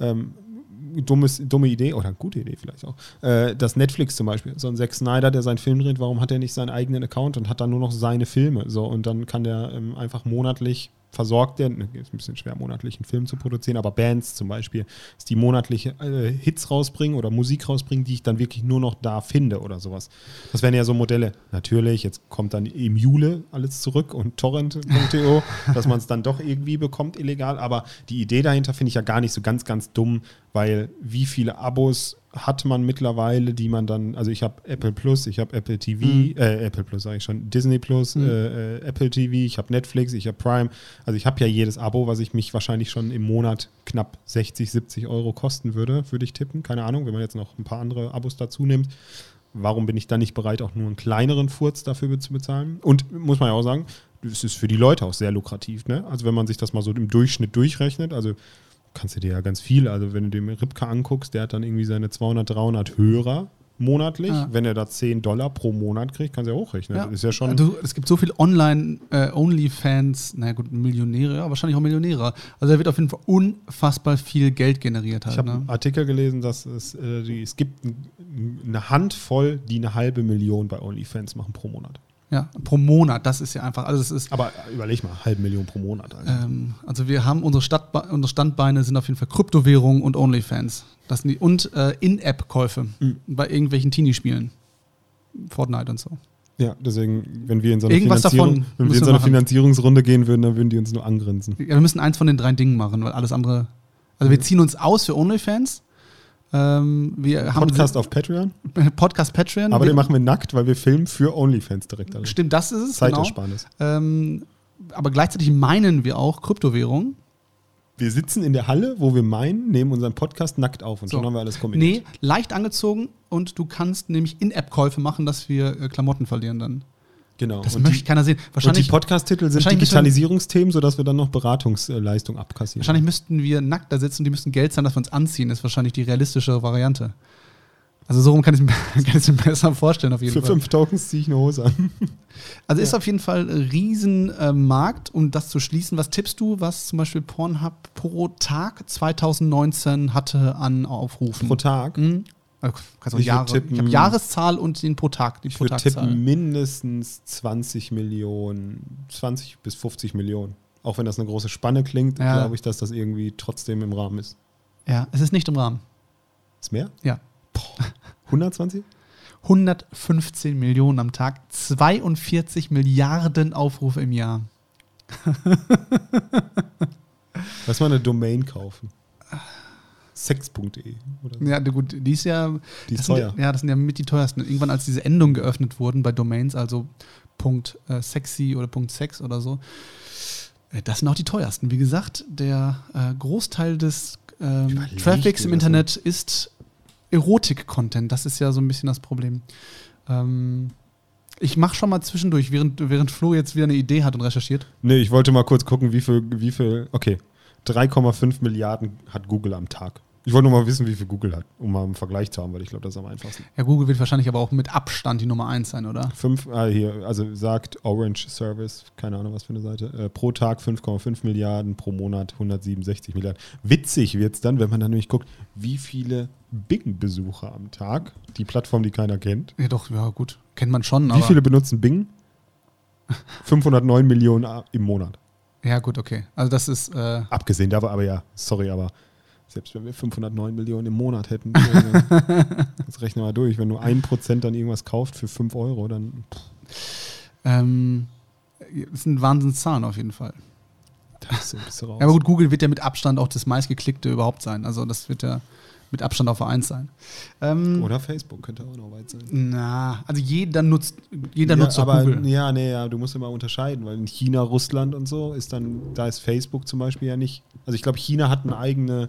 ähm, dummes, dumme Idee oder gute Idee vielleicht auch, äh, dass Netflix zum Beispiel, so ein Zack Snyder, der seinen Film dreht, warum hat er nicht seinen eigenen Account und hat dann nur noch seine Filme? So, und dann kann der ähm, einfach monatlich versorgt der, ne, ist ein bisschen schwer, monatlich einen Film zu produzieren, aber Bands zum Beispiel, die monatliche äh, Hits rausbringen oder Musik rausbringen, die ich dann wirklich nur noch da finde oder sowas. Das wären ja so Modelle. Natürlich, jetzt kommt dann im Jule alles zurück und torrent.to, dass man es dann doch irgendwie bekommt illegal, aber die Idee dahinter finde ich ja gar nicht so ganz, ganz dumm, weil wie viele Abos hat man mittlerweile, die man dann, also ich habe Apple Plus, ich habe Apple TV, mhm. äh, Apple Plus sage ich schon, Disney Plus, mhm. äh, äh Apple TV, ich habe Netflix, ich habe Prime. Also ich habe ja jedes Abo, was ich mich wahrscheinlich schon im Monat knapp 60, 70 Euro kosten würde, würde ich tippen. Keine Ahnung, wenn man jetzt noch ein paar andere Abos dazu nimmt. Warum bin ich dann nicht bereit, auch nur einen kleineren Furz dafür zu bezahlen? Und muss man ja auch sagen, es ist für die Leute auch sehr lukrativ. Ne? Also wenn man sich das mal so im Durchschnitt durchrechnet, also kannst du dir ja ganz viel, also wenn du den Ripka anguckst, der hat dann irgendwie seine 200, 300 Hörer monatlich. Ja. Wenn er da 10 Dollar pro Monat kriegt, kannst du ja hochrechnen. Ja. Ist ja schon. Du, es gibt so viele Online-Onlyfans, äh, naja gut, Millionäre, ja, wahrscheinlich auch Millionäre. Also er wird auf jeden Fall unfassbar viel Geld generiert halt. Ich habe ne? einen Artikel gelesen, dass es, äh, die, es gibt eine Handvoll, die eine halbe Million bei OnlyFans machen pro Monat. Ja, pro Monat, das ist ja einfach, also es ist. Aber überleg mal, halbe Million pro Monat. Also, ähm, also wir haben unsere, Stadtbe unsere Standbeine sind auf jeden Fall Kryptowährungen und OnlyFans. Das die, und äh, In-App-Käufe mhm. bei irgendwelchen Teenie-Spielen. Fortnite und so. Ja, deswegen, wenn wir in so eine, Finanzierung, wenn wir in so eine Finanzierungsrunde gehen würden, dann würden die uns nur angrinsen. Ja, wir müssen eins von den drei Dingen machen, weil alles andere Also wir ziehen uns aus für OnlyFans. Ähm, wir haben Podcast auf Patreon. Podcast Patreon. Aber den machen wir nackt, weil wir filmen für OnlyFans direkt. Also. Stimmt, das ist es. Zeitersparnis. Genau. Ähm, aber gleichzeitig meinen wir auch Kryptowährungen. Wir sitzen in der Halle, wo wir meinen, nehmen unseren Podcast nackt auf und so. schon haben wir alles kombiniert. Nee, leicht angezogen und du kannst nämlich In-App-Käufe machen, dass wir äh, Klamotten verlieren dann. Genau. Das und möchte die, keiner sehen. Wahrscheinlich, und die Podcast-Titel sind Digitalisierungsthemen, sodass wir dann noch Beratungsleistung abkassieren. Wahrscheinlich müssten wir nackt da sitzen und die müssten Geld sein, dass wir uns anziehen. Ist wahrscheinlich die realistischere Variante. Also so rum kann ich es mir besser vorstellen auf jeden Für Fall. Für fünf Tokens ziehe ich eine Hose an. Also ja. ist auf jeden Fall ein Riesenmarkt, äh, um das zu schließen. Was tippst du, was zum Beispiel Pornhub pro Tag 2019 hatte an Aufrufen? Pro Tag? Mhm. Also, ich, Jahre, tippen, ich habe Jahreszahl und den pro Tag. Die ich würde tippen mindestens 20 Millionen, 20 bis 50 Millionen. Auch wenn das eine große Spanne klingt, ja. glaube ich, dass das irgendwie trotzdem im Rahmen ist. Ja, es ist nicht im Rahmen. Ist mehr? Ja. 120? 115 Millionen am Tag, 42 Milliarden Aufrufe im Jahr. Lass mal eine Domain kaufen. Sex.de. Ja, gut, die ist ja. Die ist teuer. Sind, ja, das sind ja mit die teuersten. Irgendwann, als diese Endungen geöffnet wurden bei Domains, also Punkt äh, sexy oder Punkt Sex oder so, äh, das sind auch die teuersten. Wie gesagt, der äh, Großteil des ähm, Traffics im Internet ist Erotik-Content. Das ist ja so ein bisschen das Problem. Ähm, ich mache schon mal zwischendurch, während, während Flo jetzt wieder eine Idee hat und recherchiert. Nee, ich wollte mal kurz gucken, wie viel, wie viel, okay, 3,5 Milliarden hat Google am Tag. Ich wollte nur mal wissen, wie viel Google hat, um mal einen Vergleich zu haben, weil ich glaube, das ist am einfachsten. Ja, Google wird wahrscheinlich aber auch mit Abstand die Nummer 1 sein, oder? Fünf, ah, hier, also sagt Orange Service, keine Ahnung, was für eine Seite, äh, pro Tag 5,5 Milliarden, pro Monat 167 Milliarden. Witzig wird es dann, wenn man dann nämlich guckt, wie viele Bing-Besucher am Tag, die Plattform, die keiner kennt. Ja, doch, ja, gut. Kennt man schon. Wie viele benutzen Bing? 509 Millionen im Monat. Ja, gut, okay. Also das ist. Äh Abgesehen davon, aber ja, sorry, aber selbst wenn wir 509 Millionen im Monat hätten, jetzt rechnen wir mal durch, wenn nur ein Prozent dann irgendwas kauft für 5 Euro, dann. Ähm, das sind Wahnsinnszahlen auf jeden Fall. Das ist ja, aber gut, Google wird ja mit Abstand auch das meistgeklickte überhaupt sein. Also das wird ja mit Abstand auf Vereins sein. Ähm, Oder Facebook könnte auch noch weit sein. Na, also jeder nutzt, jeder ja, nutzt aber, Google. Ja, nee, ja, du musst immer unterscheiden, weil in China, Russland und so ist dann, da ist Facebook zum Beispiel ja nicht. Also ich glaube, China hat eine eigene,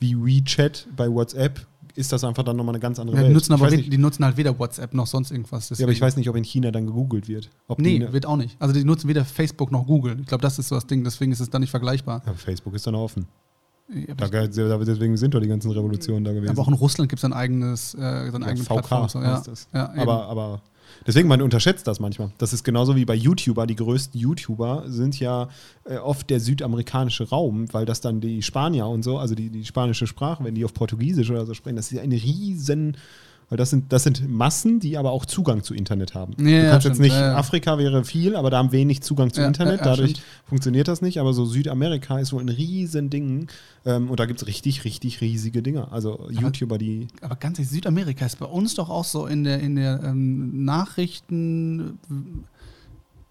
wie WeChat bei WhatsApp, ist das einfach dann nochmal eine ganz andere ja, Welt. Nutzen aber nicht, die nutzen halt weder WhatsApp noch sonst irgendwas. Deswegen. Ja, aber ich weiß nicht, ob in China dann gegoogelt wird. Ob nee, wird auch nicht. Also die nutzen weder Facebook noch Google. Ich glaube, das ist so das Ding, deswegen ist es dann nicht vergleichbar. Ja, Facebook ist dann offen. Da, deswegen sind doch die ganzen Revolutionen da gewesen. Aber auch in Russland gibt es ein eigenes, äh, sein ja, eigenes VK Plattform. So. Ja. Ja, aber, aber deswegen, man unterschätzt das manchmal. Das ist genauso wie bei YouTuber. Die größten YouTuber sind ja äh, oft der südamerikanische Raum, weil das dann die Spanier und so, also die, die spanische Sprache, wenn die auf Portugiesisch oder so sprechen, das ist eine riesen weil das sind, das sind Massen, die aber auch Zugang zu Internet haben. Ja, du kannst ja, jetzt nicht, ja, Afrika wäre viel, aber da haben wenig Zugang zu Internet. Dadurch stimmt. funktioniert das nicht. Aber so Südamerika ist wohl ein Riesending. Ähm, und da gibt es richtig, richtig riesige Dinge. Also aber, YouTuber, die. Aber ganz ehrlich, Südamerika ist bei uns doch auch so in der, in der ähm, Nachrichten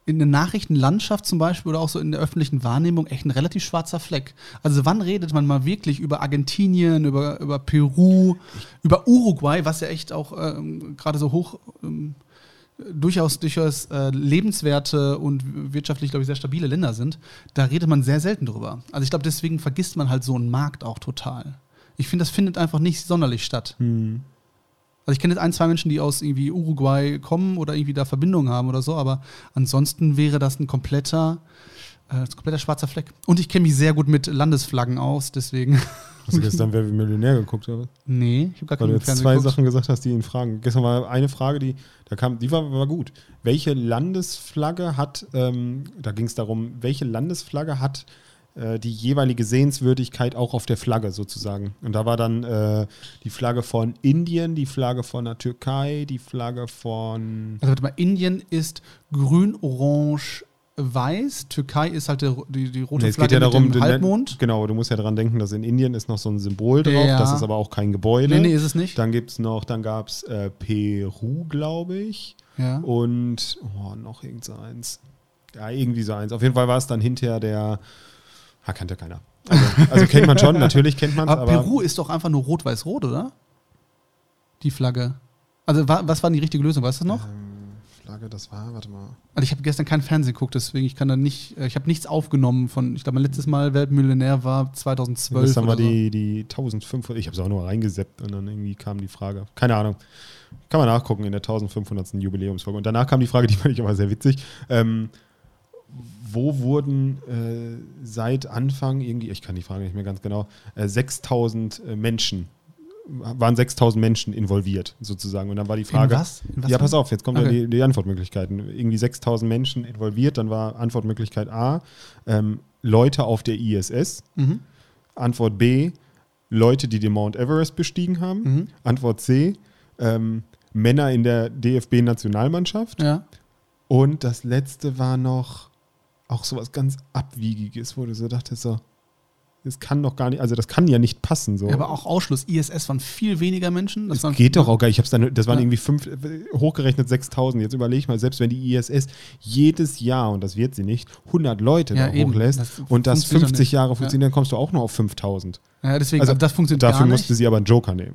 in der Nachrichtenlandschaft zum Beispiel oder auch so in der öffentlichen Wahrnehmung echt ein relativ schwarzer Fleck. Also wann redet man mal wirklich über Argentinien, über, über Peru, über Uruguay, was ja echt auch ähm, gerade so hoch ähm, durchaus, durchaus äh, lebenswerte und wirtschaftlich, glaube ich, sehr stabile Länder sind, da redet man sehr selten drüber. Also ich glaube, deswegen vergisst man halt so einen Markt auch total. Ich finde, das findet einfach nicht sonderlich statt. Hm. Also ich kenne jetzt ein, zwei Menschen, die aus irgendwie Uruguay kommen oder irgendwie da Verbindungen haben oder so, aber ansonsten wäre das ein kompletter, äh, ein kompletter schwarzer Fleck. Und ich kenne mich sehr gut mit Landesflaggen aus, deswegen. Hast du gestern Wer Millionär geguckt, oder? Nee, ich habe gar keine Weil du jetzt zwei geguckt. Sachen gesagt hast, die ihn fragen. Gestern war eine Frage, die, da kam, die war, war gut. Welche Landesflagge hat, ähm, da ging es darum, welche Landesflagge hat äh, die jeweilige Sehenswürdigkeit auch auf der Flagge sozusagen. Und da war dann äh, die Flagge von Indien, die Flagge von der Türkei, die Flagge von. Also warte mal, Indien ist grün, orange, weiß. Türkei ist halt die, die rote nee, es Flagge geht ja darum, mit dem Halbmond. Genau, du musst ja daran denken, dass in Indien ist noch so ein Symbol drauf. Ja. Das ist aber auch kein Gebäude. Nee, nee, ist es nicht. Dann gibt es noch, dann gab es äh, Peru, glaube ich. Ja. Und oh, noch irgendeins. Ja, irgendwie so eins. Auf jeden Fall war es dann hinterher der Ah, kannte keiner. Also, also kennt man schon, natürlich kennt man es. Aber, aber Peru ist doch einfach nur rot-weiß-rot, oder? Die Flagge. Also was war die richtige Lösung? Weißt du das noch? Ähm, Flagge, das war, warte mal. Also ich habe gestern kein Fernsehen geguckt, deswegen ich kann da nicht, äh, ich habe nichts aufgenommen von, ich glaube mein letztes Mal Weltmillionär war 2012. Das haben wir die, die 1500, ich habe es auch nur reingeseppt und dann irgendwie kam die Frage, keine Ahnung. Kann man nachgucken in der 1500. Jubiläumsfolge. Und danach kam die Frage, die fand ich aber sehr witzig. Ähm, wo wurden äh, seit Anfang irgendwie, ich kann die Frage nicht mehr ganz genau, äh, 6000 äh, Menschen waren 6000 Menschen involviert, sozusagen. Und dann war die Frage. In was? In was ja, pass auf, jetzt kommen okay. ja die, die, Antwortmöglichkeiten. Irgendwie 6000 Menschen involviert, dann war Antwortmöglichkeit A, ähm, Leute auf der ISS. Mhm. Antwort B, Leute, die den Mount Everest bestiegen haben. Mhm. Antwort C, ähm, Männer in der DFB-Nationalmannschaft. Ja. Und das letzte war noch auch sowas ganz Abwiegiges, wo du so dachtest, so, das kann doch gar nicht, also das kann ja nicht passen. So. Ja, aber auch Ausschluss. ISS waren viel weniger Menschen. Das, das geht doch auch gar nicht. Ich hab's dann, das waren ja. irgendwie fünf, hochgerechnet 6000. Jetzt überlege ich mal, selbst wenn die ISS jedes Jahr, und das wird sie nicht, 100 Leute ja, da eben. hochlässt das und das 50 Jahre funktioniert, dann kommst du auch noch auf 5000. Ja, deswegen, also, das funktioniert Dafür musste sie aber einen Joker nehmen.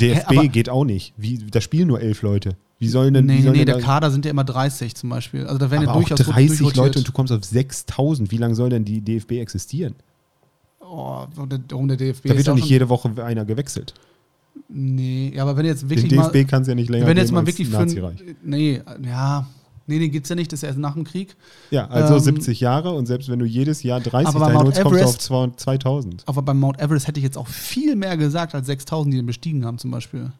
DFB Hä, geht auch nicht. Wie, da spielen nur elf Leute. Wie sollen denn. Nee, sollen nee, der Kader sind ja immer 30 zum Beispiel. Also da werden aber ja durchaus 30 Leute und du kommst auf 6000. Wie lange soll denn die DFB existieren? oh, um der DFB. Da wird doch nicht jede Woche einer gewechselt. Nee, ja, aber wenn jetzt wirklich. Den DFB kann es ja nicht länger Wenn jetzt mal wirklich für. Nee, ja. Nee, nee, gibt es ja nicht, das ist ja erst nach dem Krieg. Ja, also ähm, 70 Jahre und selbst wenn du jedes Jahr 30 dahin holst, kommst du auf 2000. Aber beim Mount Everest hätte ich jetzt auch viel mehr gesagt als 6000, die den bestiegen haben zum Beispiel.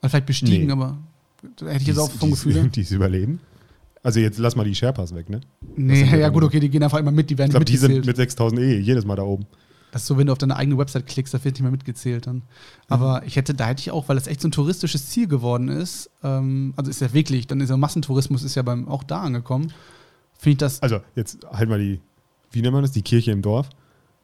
Oder vielleicht bestiegen, nee. aber hätte ich jetzt auch vom Gefühl. Die es überleben? Also jetzt lass mal die Sherpas weg, ne? Nee, ja gut, okay, die gehen einfach immer mit, die werden ich glaub, die sind mit 6000 eh jedes Mal da oben. Das ist so, wenn du auf deine eigene Website klickst, da wird nicht mehr mitgezählt dann. Aber mhm. ich hätte, da hätte ich auch, weil das echt so ein touristisches Ziel geworden ist, ähm, also ist ja wirklich, dann ist ja Massentourismus ist ja beim, auch da angekommen, finde ich das. Also jetzt halt mal die, wie nennt man das, die Kirche im Dorf?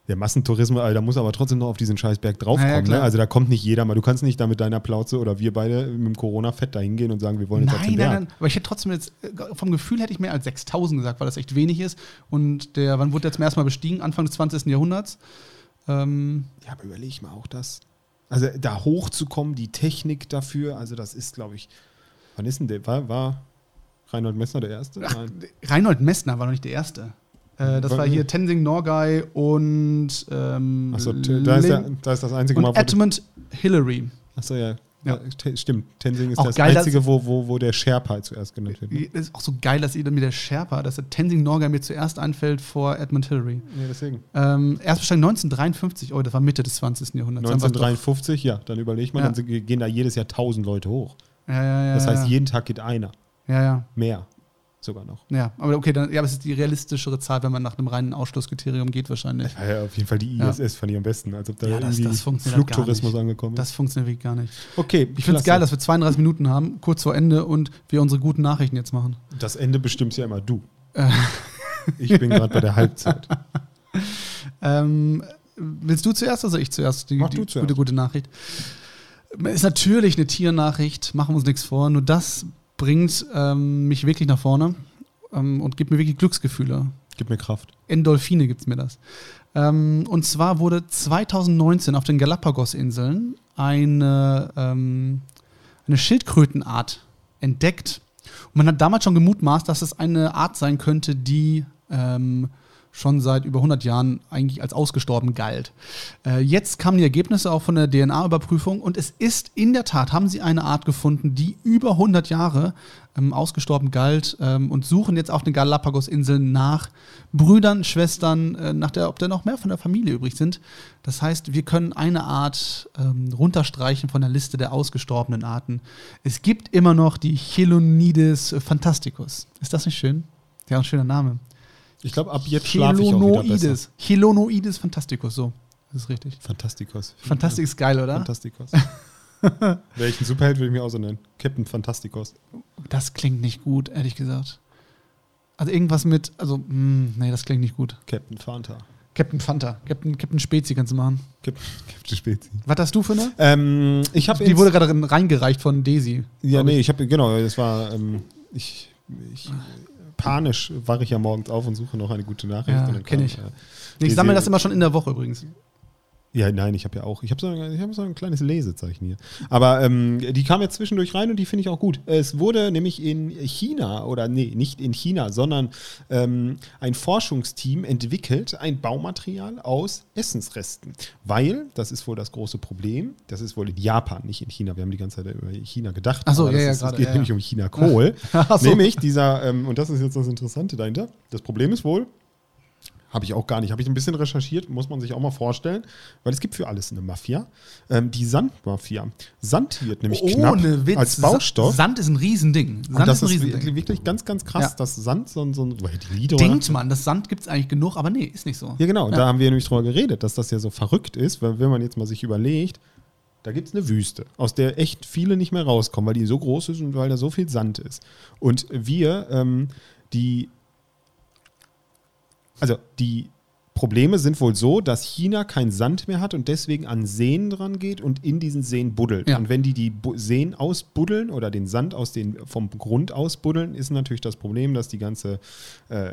Der Massentourismus, also da muss aber trotzdem noch auf diesen Scheißberg draufkommen. Ja, ne? Also da kommt nicht jeder mal. Du kannst nicht da mit deiner Plauze oder wir beide mit dem Corona-Fett da hingehen und sagen, wir wollen jetzt nein, auf den Berg. Nein, nein, aber ich hätte trotzdem jetzt, äh, vom Gefühl hätte ich mehr als 6000 gesagt, weil das echt wenig ist. Und der, wann wurde der zum ersten Mal bestiegen? Anfang des 20. Jahrhunderts. Ähm ja, aber überleg mal auch das. Also da hochzukommen, die Technik dafür, also das ist, glaube ich, wann ist denn der? War, war Reinhold Messner der Erste? Ach, Reinhold Messner war noch nicht der Erste. Äh, das war hier Tenzing Norgay und ähm, Achso, da, ist da ist das einzige Mal. Edmund Hillary. Achso, ja. Ja. ja. stimmt. Tenzing ist auch das geil, einzige, wo, wo, wo der Sherpa zuerst genannt wird. Ne? Ist auch so geil, dass ihr mit der Sherpa, dass der Tenzing Norgay mir zuerst einfällt vor Edmund Hillary. Ja, deswegen. Ähm, erst bestand 1953, oh, das war Mitte des 20. Jahrhunderts. 1953, ja, dann überlegt man, ja. dann gehen da jedes Jahr 1000 Leute hoch. Ja, ja, ja. Das heißt, jeden Tag geht einer. Ja, ja. Mehr sogar noch. Ja, aber okay, dann, ja, aber es ist die realistischere Zahl, wenn man nach einem reinen Ausschlusskriterium geht, wahrscheinlich. Ja, auf jeden Fall die ISS ja. fand ich am besten, als ob da ja, das, das Flugtourismus angekommen ist. Das funktioniert wirklich gar nicht. Okay, ich finde es geil, dass wir 32 Minuten haben, kurz vor Ende und wir unsere guten Nachrichten jetzt machen. Das Ende bestimmst ja immer du. Äh. ich bin gerade bei der Halbzeit. ähm, willst du zuerst oder ich zuerst? Die, Mach du zuerst. Gute, gute Nachricht. Ist natürlich eine Tiernachricht, machen wir uns nichts vor. Nur das bringt ähm, mich wirklich nach vorne ähm, und gibt mir wirklich Glücksgefühle. Gibt mir Kraft. Endorphine gibt es mir das. Ähm, und zwar wurde 2019 auf den Galapagos-Inseln eine, ähm, eine Schildkrötenart entdeckt. Und man hat damals schon gemutmaßt, dass es eine Art sein könnte, die ähm, schon seit über 100 Jahren eigentlich als ausgestorben galt. Äh, jetzt kamen die Ergebnisse auch von der DNA-Überprüfung und es ist in der Tat, haben sie eine Art gefunden, die über 100 Jahre ähm, ausgestorben galt ähm, und suchen jetzt auf den Galapagos-Inseln nach Brüdern, Schwestern, äh, nach der, ob da noch mehr von der Familie übrig sind. Das heißt, wir können eine Art ähm, runterstreichen von der Liste der ausgestorbenen Arten. Es gibt immer noch die Chelonides fantasticus. Ist das nicht schön? Ja, ein schöner Name. Ich glaube, ab jetzt schlafe ich auch wieder besser. Chelonoides Fantasticus, so. Das ist richtig. Fantasticus. Fantastic ist geil, oder? Fantasticus. Welchen Superheld würde ich mir auch so nennen? Captain Fantasticus. Das klingt nicht gut, ehrlich gesagt. Also irgendwas mit, also, mh, hm, nee, das klingt nicht gut. Captain Fanta. Captain Fanta. Captain, Captain Spezi kannst du machen. Captain, Captain Spezi. Was hast du für eine? Ähm, ich habe Die wurde gerade reingereicht von Daisy. Ja, nee, ich, ich habe, genau, das war, ähm, ich, ich panisch wache ich ja morgens auf und suche noch eine gute Nachricht. Ja, kenne ich. Äh, ich sammle das immer schon in der Woche übrigens. Ja, nein, ich habe ja auch, ich habe so, hab so ein kleines Lesezeichen hier. Aber ähm, die kam jetzt zwischendurch rein und die finde ich auch gut. Es wurde nämlich in China, oder nee, nicht in China, sondern ähm, ein Forschungsteam entwickelt ein Baumaterial aus Essensresten. Weil, das ist wohl das große Problem, das ist wohl in Japan, nicht in China. Wir haben die ganze Zeit über China gedacht. Achso, ja, ja, ist, Es geht ja, nämlich um China-Kohl. so. Nämlich dieser, ähm, und das ist jetzt das Interessante dahinter, das Problem ist wohl, habe ich auch gar nicht. Habe ich ein bisschen recherchiert, muss man sich auch mal vorstellen, weil es gibt für alles eine Mafia. Ähm, die Sandmafia. Sand wird nämlich oh, knapp Witz. als Baustoff. Sand ist ein Riesending. Sand Und das ist, ein Riesending. wirklich ganz, ganz krass, ja. dass Sand so, so ein. Denkt man, das Sand gibt es eigentlich genug, aber nee, ist nicht so. Ja, genau. Ja. Da haben wir nämlich drüber geredet, dass das ja so verrückt ist, weil wenn man jetzt mal sich überlegt, da gibt es eine Wüste, aus der echt viele nicht mehr rauskommen, weil die so groß ist und weil da so viel Sand ist. Und wir, ähm, die also die Probleme sind wohl so, dass China kein Sand mehr hat und deswegen an Seen dran geht und in diesen Seen buddelt. Ja. Und wenn die die Seen ausbuddeln oder den Sand aus den, vom Grund ausbuddeln, ist natürlich das Problem, dass die ganze äh,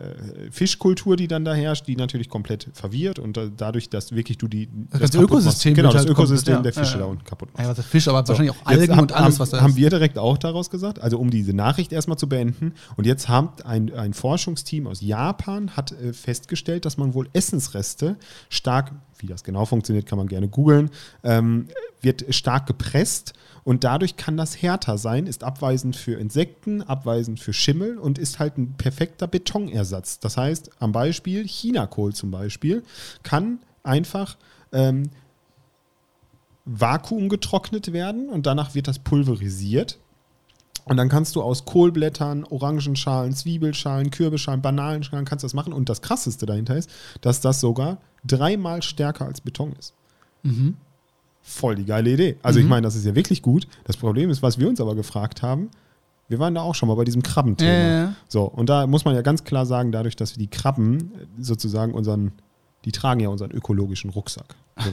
Fischkultur, die dann da herrscht, die natürlich komplett verwirrt und da, dadurch, dass wirklich du die das, das Ökosystem genau das halt Ökosystem komplett, der Fische ja, da unten kaputt machst. Ja, was Fisch, aber so, wahrscheinlich auch Algen und alles, haben, was da ist. Haben wir direkt auch daraus gesagt, also um diese Nachricht erstmal zu beenden. Und jetzt hat ein, ein Forschungsteam aus Japan hat äh, festgestellt, dass man wohl Essen Essensreste stark, wie das genau funktioniert, kann man gerne googeln, ähm, wird stark gepresst und dadurch kann das härter sein, ist abweisend für Insekten, abweisend für Schimmel und ist halt ein perfekter Betonersatz. Das heißt, am Beispiel Chinakohl zum Beispiel kann einfach ähm, Vakuum getrocknet werden und danach wird das pulverisiert und dann kannst du aus Kohlblättern, Orangenschalen, Zwiebelschalen, Kürbisschalen, Bananenschalen kannst das machen. Und das Krasseste dahinter ist, dass das sogar dreimal stärker als Beton ist. Mhm. Voll die geile Idee. Also mhm. ich meine, das ist ja wirklich gut. Das Problem ist, was wir uns aber gefragt haben, wir waren da auch schon mal bei diesem Krabbenthema. Ja, ja, ja. So, und da muss man ja ganz klar sagen, dadurch, dass wir die Krabben sozusagen unseren, die tragen ja unseren ökologischen Rucksack. So,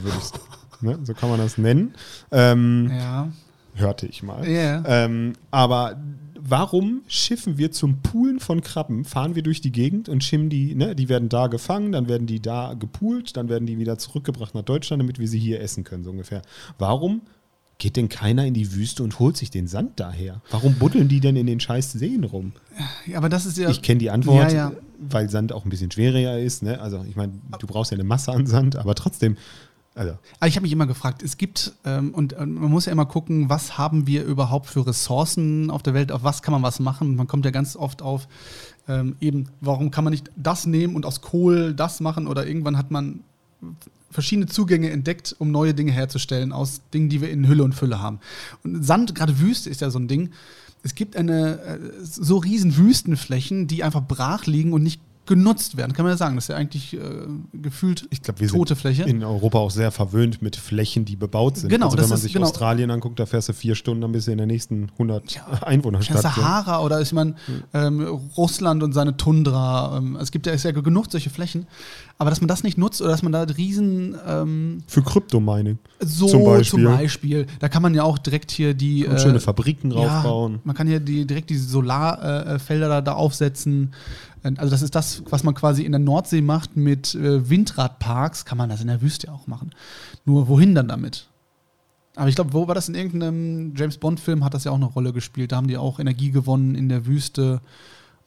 ne? so kann man das nennen. Ähm, ja hörte ich mal. Yeah. Ähm, aber warum schiffen wir zum Poolen von Krabben? Fahren wir durch die Gegend und schimmen die, ne? Die werden da gefangen, dann werden die da gepoolt, dann werden die wieder zurückgebracht nach Deutschland, damit wir sie hier essen können, so ungefähr. Warum geht denn keiner in die Wüste und holt sich den Sand daher? Warum buddeln die denn in den scheiß Seen rum? Ja, aber das ist ja. Ich kenne die Antwort, ja, ja. weil Sand auch ein bisschen schwerer ist. Ne? Also, ich meine, du brauchst ja eine Masse an Sand, aber trotzdem, also. Aber ich habe mich immer gefragt, es gibt, ähm, und, und, man muss ja immer gucken, was haben wir überhaupt für Ressourcen auf der Welt, auf was kann man was machen. Man kommt ja ganz oft auf, ähm, eben, warum kann man nicht das nehmen und aus Kohl das machen oder irgendwann hat man verschiedene Zugänge entdeckt, um neue Dinge herzustellen aus Dingen, die wir in Hülle und Fülle haben. Und Sand, gerade Wüste ist ja so ein Ding. Es gibt eine äh, so riesen Wüstenflächen, die einfach brach liegen und nicht genutzt werden, kann man ja sagen. Das ist ja eigentlich äh, gefühlt ich glaub, wir tote sind Fläche. In Europa auch sehr verwöhnt mit Flächen, die bebaut sind. Genau, also wenn man sich genau. Australien anguckt, da fährst du vier Stunden, dann bist du in der nächsten 100 ja, Einwohnerstadt. Sahara oder ist man ähm, Russland und seine Tundra. Ähm, es gibt ja, ist ja genug solche Flächen. Aber dass man das nicht nutzt oder dass man da riesen ähm, für Kryptomining so zum Beispiel. zum Beispiel. Da kann man ja auch direkt hier die äh, schöne Fabriken draufbauen. Ja, man kann hier die, direkt die Solarfelder äh, da, da aufsetzen. Also das ist das, was man quasi in der Nordsee macht mit äh, Windradparks, kann man das in der Wüste auch machen. Nur wohin dann damit? Aber ich glaube, wo war das in irgendeinem James Bond-Film, hat das ja auch eine Rolle gespielt. Da haben die auch Energie gewonnen in der Wüste.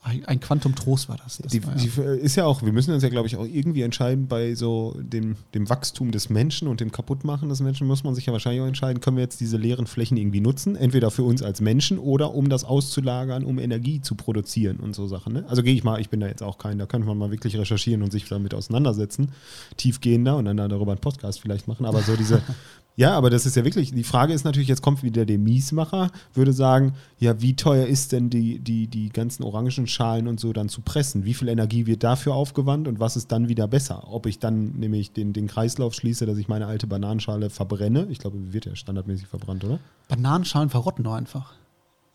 Ein Quantum Trost war das. das die, war, ja. die, ist ja auch, wir müssen uns ja, glaube ich, auch irgendwie entscheiden bei so dem, dem Wachstum des Menschen und dem Kaputtmachen des Menschen, muss man sich ja wahrscheinlich auch entscheiden, können wir jetzt diese leeren Flächen irgendwie nutzen, entweder für uns als Menschen oder um das auszulagern, um Energie zu produzieren und so Sachen. Ne? Also gehe ich mal, ich bin da jetzt auch kein, da könnte man mal wirklich recherchieren und sich damit auseinandersetzen, tiefgehender und dann darüber einen Podcast vielleicht machen, aber so diese Ja, aber das ist ja wirklich, die Frage ist natürlich, jetzt kommt wieder der Miesmacher, würde sagen, ja, wie teuer ist denn die, die, die ganzen Orangenschalen und so dann zu pressen? Wie viel Energie wird dafür aufgewandt und was ist dann wieder besser? Ob ich dann nämlich den, den Kreislauf schließe, dass ich meine alte Bananenschale verbrenne? Ich glaube, wird ja standardmäßig verbrannt, oder? Bananenschalen verrotten doch einfach.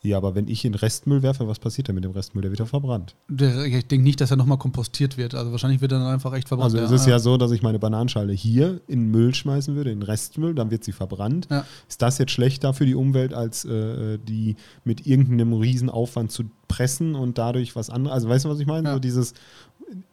Ja, aber wenn ich in Restmüll werfe, was passiert denn mit dem Restmüll? Der wird ja verbrannt. Der, ich denke nicht, dass er nochmal kompostiert wird. Also wahrscheinlich wird er dann einfach echt verbrannt. Also es ist ja so, dass ich meine Bananenschale hier in Müll schmeißen würde, in Restmüll, dann wird sie verbrannt. Ja. Ist das jetzt schlechter für die Umwelt, als äh, die mit irgendeinem Riesenaufwand zu pressen und dadurch was anderes? Also weißt du, was ich meine? Ja. So dieses,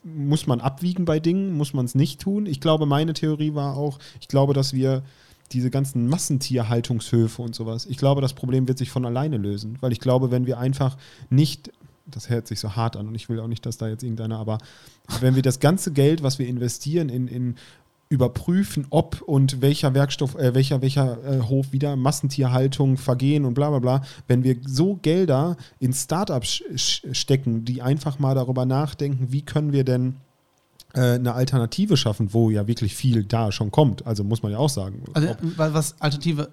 muss man abwiegen bei Dingen, muss man es nicht tun? Ich glaube, meine Theorie war auch, ich glaube, dass wir diese ganzen Massentierhaltungshöfe und sowas, ich glaube, das Problem wird sich von alleine lösen. Weil ich glaube, wenn wir einfach nicht, das hört sich so hart an und ich will auch nicht, dass da jetzt irgendeiner, aber wenn wir das ganze Geld, was wir investieren in, in überprüfen, ob und welcher Werkstoff, äh, welcher, welcher äh, Hof wieder Massentierhaltung vergehen und bla bla bla, wenn wir so Gelder in Startups stecken, die einfach mal darüber nachdenken, wie können wir denn eine Alternative schaffen, wo ja wirklich viel da schon kommt. Also muss man ja auch sagen. Also was Alternative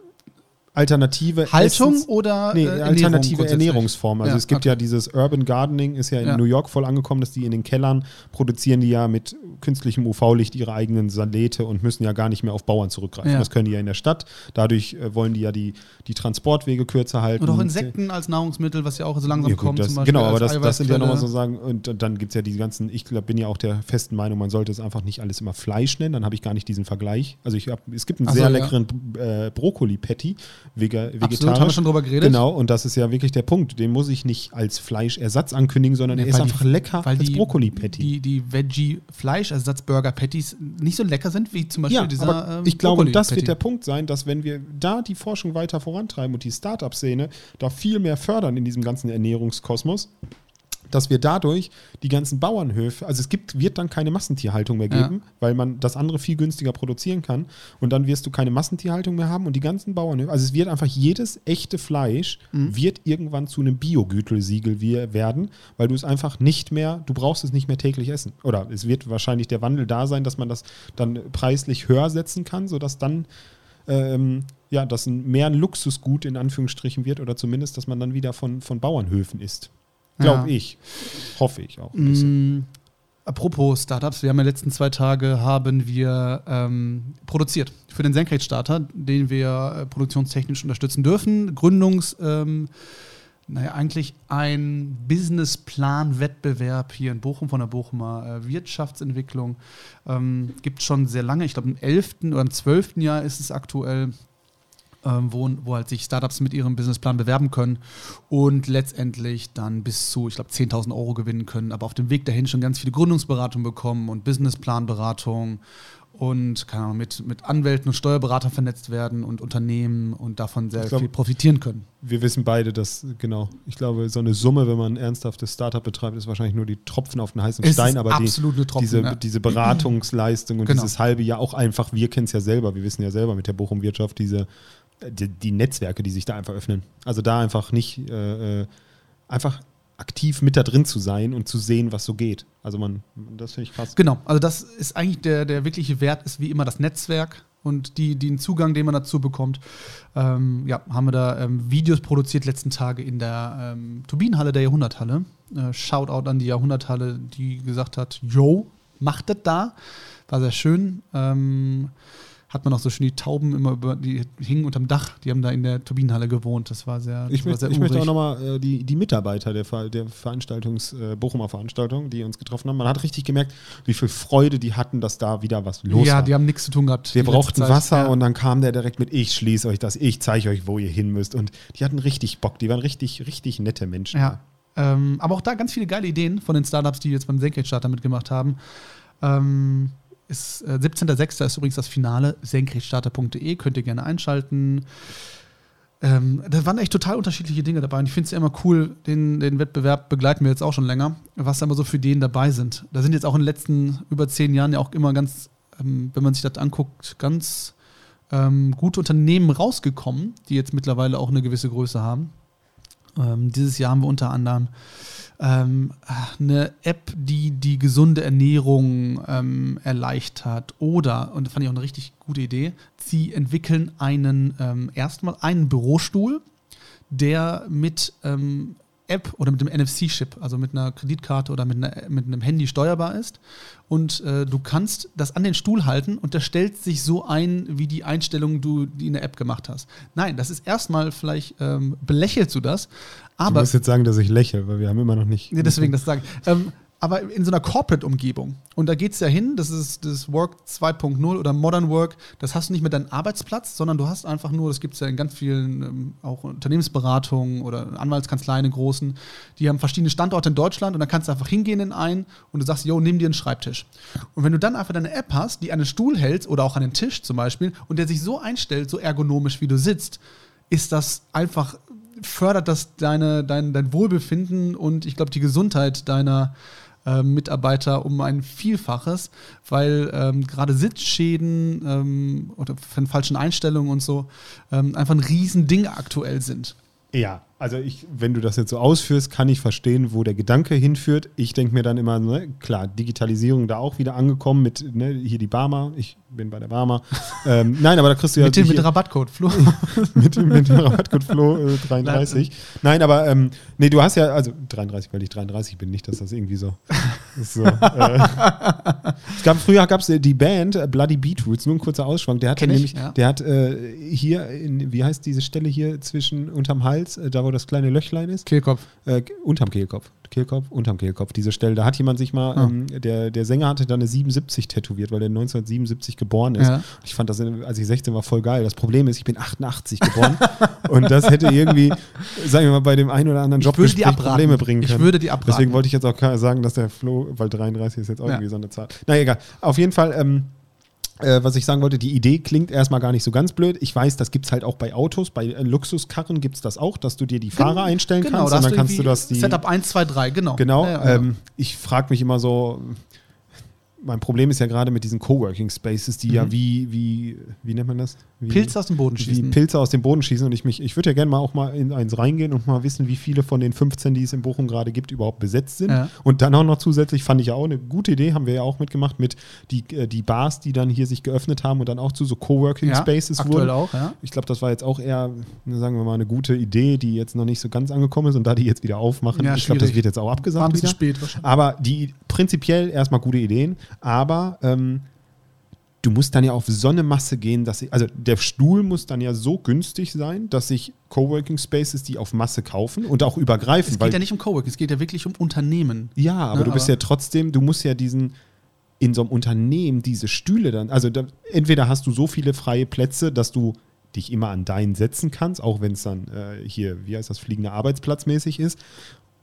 alternative Haltung Essens, oder nee, äh, alternative Ernährungsform. Also ja, es gibt okay. ja dieses Urban Gardening, ist ja in ja. New York voll angekommen, dass die in den Kellern produzieren die ja mit künstlichem UV-Licht ihre eigenen Salete und müssen ja gar nicht mehr auf Bauern zurückgreifen. Ja. Das können die ja in der Stadt. Dadurch äh, wollen die ja die, die Transportwege kürzer halten. Und auch Insekten als Nahrungsmittel, was ja auch so langsam gut, kommt. Das, genau, aber das, das sind ja nochmal so sagen, und dann gibt es ja die ganzen, ich glaub, bin ja auch der festen Meinung, man sollte es einfach nicht alles immer Fleisch nennen, dann habe ich gar nicht diesen Vergleich. Also ich hab, es gibt einen Ach sehr so, leckeren äh, Brokkoli-Patty, vegetarisch. Absolut, haben wir schon drüber geredet. Genau, und das ist ja wirklich der Punkt. Den muss ich nicht als Fleischersatz ankündigen, sondern nee, er ist einfach die, lecker weil als Brokkoli-Patty. Die, die Veggie-Fleischersatz-Burger-Patties nicht so lecker sind wie zum Beispiel ja, dieser. Aber ähm, ich glaube, das wird der Punkt sein, dass wenn wir da die Forschung weiter vorantreiben und die Startup-Szene da viel mehr fördern in diesem ganzen Ernährungskosmos, dass wir dadurch die ganzen Bauernhöfe, also es gibt, wird dann keine Massentierhaltung mehr geben, ja. weil man das andere viel günstiger produzieren kann und dann wirst du keine Massentierhaltung mehr haben und die ganzen Bauernhöfe, also es wird einfach jedes echte Fleisch mhm. wird irgendwann zu einem Biogütelsiegel werden, weil du es einfach nicht mehr, du brauchst es nicht mehr täglich essen. Oder es wird wahrscheinlich der Wandel da sein, dass man das dann preislich höher setzen kann, sodass dann ähm, ja, das mehr ein Luxusgut in Anführungsstrichen wird oder zumindest, dass man dann wieder von, von Bauernhöfen isst. Glaube ja. ich. Hoffe ich auch. Mm, apropos Startups, wir haben ja letzten zwei Tage haben wir ähm, produziert für den Senkrechtstarter, den wir äh, produktionstechnisch unterstützen dürfen. Gründungs, ähm, naja, eigentlich ein Businessplan-Wettbewerb hier in Bochum von der Bochumer äh, Wirtschaftsentwicklung. Ähm, Gibt schon sehr lange, ich glaube im 11. oder im 12. Jahr ist es aktuell ähm, wo, wo halt sich Startups mit ihrem Businessplan bewerben können und letztendlich dann bis zu, ich glaube, 10.000 Euro gewinnen können, aber auf dem Weg dahin schon ganz viele Gründungsberatungen bekommen und Businessplanberatung und keine Ahnung, mit, mit Anwälten und Steuerberatern vernetzt werden und Unternehmen und davon sehr glaub, viel profitieren können. Wir wissen beide, dass, genau, ich glaube, so eine Summe, wenn man ein ernsthaftes Startup betreibt, ist wahrscheinlich nur die Tropfen auf den heißen Stein, aber die, Tropfen, diese, ja. diese Beratungsleistung und genau. dieses halbe Jahr auch einfach, wir kennen es ja selber, wir wissen ja selber mit der Bochum-Wirtschaft, diese die, die, Netzwerke, die sich da einfach öffnen. Also da einfach nicht äh, äh, einfach aktiv mit da drin zu sein und zu sehen, was so geht. Also man, das finde ich krass. Genau, also das ist eigentlich der, der wirkliche Wert, ist wie immer das Netzwerk und die, den Zugang, den man dazu bekommt. Ähm, ja, haben wir da ähm, Videos produziert letzten Tage in der ähm, Turbinenhalle der Jahrhunderthalle. Äh, Shoutout an die Jahrhunderthalle, die gesagt hat, yo, macht das da. War sehr schön. Ähm, hat man auch so schön die Tauben immer über, die hingen unterm Dach, die haben da in der Turbinenhalle gewohnt. Das war sehr, ich, möchte, sehr ich möchte auch nochmal äh, die, die Mitarbeiter der, der Veranstaltungs, äh, Bochumer Veranstaltung, die uns getroffen haben, man hat richtig gemerkt, wie viel Freude die hatten, dass da wieder was los ja, war. Ja, die haben nichts zu tun gehabt. Wir brauchten Wasser ja. und dann kam der direkt mit, ich schließe euch das, ich zeige euch, wo ihr hin müsst. Und die hatten richtig Bock, die waren richtig, richtig nette Menschen. Ja. Ähm, aber auch da ganz viele geile Ideen von den Startups, die jetzt beim Senkrechtstarter mitgemacht haben. Ähm, ist, äh, 17.06. ist übrigens das Finale, senkrechtstarter.de, könnt ihr gerne einschalten. Ähm, da waren echt total unterschiedliche Dinge dabei. Und ich finde es ja immer cool, den, den Wettbewerb begleiten wir jetzt auch schon länger, was da immer so für Ideen dabei sind. Da sind jetzt auch in den letzten über zehn Jahren ja auch immer ganz, ähm, wenn man sich das anguckt, ganz ähm, gute Unternehmen rausgekommen, die jetzt mittlerweile auch eine gewisse Größe haben. Ähm, dieses Jahr haben wir unter anderem ähm, eine App, die die gesunde Ernährung ähm, erleichtert. Oder, und das fand ich auch eine richtig gute Idee, sie entwickeln einen, ähm, erstmal einen Bürostuhl, der mit ähm, App oder mit dem NFC-Chip, also mit einer Kreditkarte oder mit, einer, mit einem Handy steuerbar ist. Und äh, du kannst das an den Stuhl halten und das stellt sich so ein, wie die Einstellungen du die in der App gemacht hast. Nein, das ist erstmal vielleicht ähm, belächelst du das, aber. Du musst jetzt sagen, dass ich lächle, weil wir haben immer noch nicht. Nee, deswegen das sagen. Ähm, aber in so einer Corporate-Umgebung. Und da geht es ja hin, das ist das Work 2.0 oder Modern Work, das hast du nicht mehr deinen Arbeitsplatz, sondern du hast einfach nur, das gibt es ja in ganz vielen ähm, auch Unternehmensberatungen oder Anwaltskanzleien in großen, die haben verschiedene Standorte in Deutschland und dann kannst du einfach hingehen in einen und du sagst, yo, nimm dir einen Schreibtisch. Und wenn du dann einfach deine App hast, die den Stuhl hältst oder auch an den Tisch zum Beispiel und der sich so einstellt, so ergonomisch, wie du sitzt, ist das einfach fördert das deine, dein, dein Wohlbefinden und ich glaube die Gesundheit deiner, äh, Mitarbeiter um ein Vielfaches, weil ähm, gerade Sitzschäden ähm, oder von falschen Einstellungen und so ähm, einfach ein Riesending aktuell sind. Ja, also ich, wenn du das jetzt so ausführst, kann ich verstehen, wo der Gedanke hinführt. Ich denke mir dann immer, ne, klar, Digitalisierung da auch wieder angekommen mit ne, hier die Barmer. Ich bin bei der Barmer. ähm, nein, aber da kriegst du ja. mit, dem, mit Rabattcode Flo. mit, mit, dem Rabattcode Flo äh, 33. Nein, aber ähm, nee, du hast ja, also 33, weil ich 33 bin, nicht, dass das irgendwie so. so äh. es gab früher gab es die Band Bloody Beetroots, nur ein kurzer Ausschwank. Der hat nämlich, ja. der hat äh, hier, in, wie heißt diese Stelle hier zwischen unterm Hals, äh, da wo das kleine Löchlein ist. Kehlkopf. Äh, unterm Kehlkopf. Kehlkopf, unterm Kehlkopf, diese Stelle. Da hat jemand sich mal, oh. ähm, der, der Sänger hatte da eine 77 tätowiert, weil der 1977 geboren ist. Ja. Ich fand das, als ich 16 war, voll geil. Das Problem ist, ich bin 88 geboren und das hätte irgendwie, sagen wir mal, bei dem einen oder anderen Job Probleme bringen können. Ich würde die abraten. Deswegen wollte ich jetzt auch sagen, dass der Flo, weil 33 ist jetzt auch ja. irgendwie so eine Zahl. Na egal. Auf jeden Fall, ähm, äh, was ich sagen wollte, die Idee klingt erstmal gar nicht so ganz blöd. Ich weiß, das gibt es halt auch bei Autos, bei äh, Luxuskarren gibt es das auch, dass du dir die Fahrer genau, einstellen genau, kannst. Und dann kannst du das die. Setup 1, 2, 3, genau. Genau. Ja, ähm, ich frage mich immer so, mein Problem ist ja gerade mit diesen Coworking Spaces, die mhm. ja wie, wie, wie nennt man das? Wie, Pilze aus dem Boden schießen. Wie Pilze aus dem Boden schießen. Und ich mich, ich würde ja gerne mal auch mal in eins reingehen und mal wissen, wie viele von den 15, die es in Bochum gerade gibt, überhaupt besetzt sind. Ja. Und dann auch noch zusätzlich fand ich ja auch eine gute Idee, haben wir ja auch mitgemacht mit die, äh, die Bars, die dann hier sich geöffnet haben und dann auch zu so Coworking ja, Spaces aktuell wurden. Auch, ja. Ich glaube, das war jetzt auch eher, sagen wir mal, eine gute Idee, die jetzt noch nicht so ganz angekommen ist und da die jetzt wieder aufmachen. Ja, ich glaube, das wird jetzt auch abgesagt. War ein bisschen spät wahrscheinlich. Aber die prinzipiell erstmal gute Ideen, aber äh, ähm, du musst dann ja auf so eine Masse gehen, dass ich, also der Stuhl muss dann ja so günstig sein, dass sich Coworking Spaces die auf Masse kaufen und auch übergreifen. Es geht ja nicht um Coworking, es geht ja wirklich um Unternehmen. Ja, aber ja, du bist aber ja trotzdem, du musst ja diesen in so einem Unternehmen diese Stühle dann, also da, entweder hast du so viele freie Plätze, dass du dich immer an deinen setzen kannst, auch wenn es dann äh, hier, wie heißt das, fliegender Arbeitsplatzmäßig ist.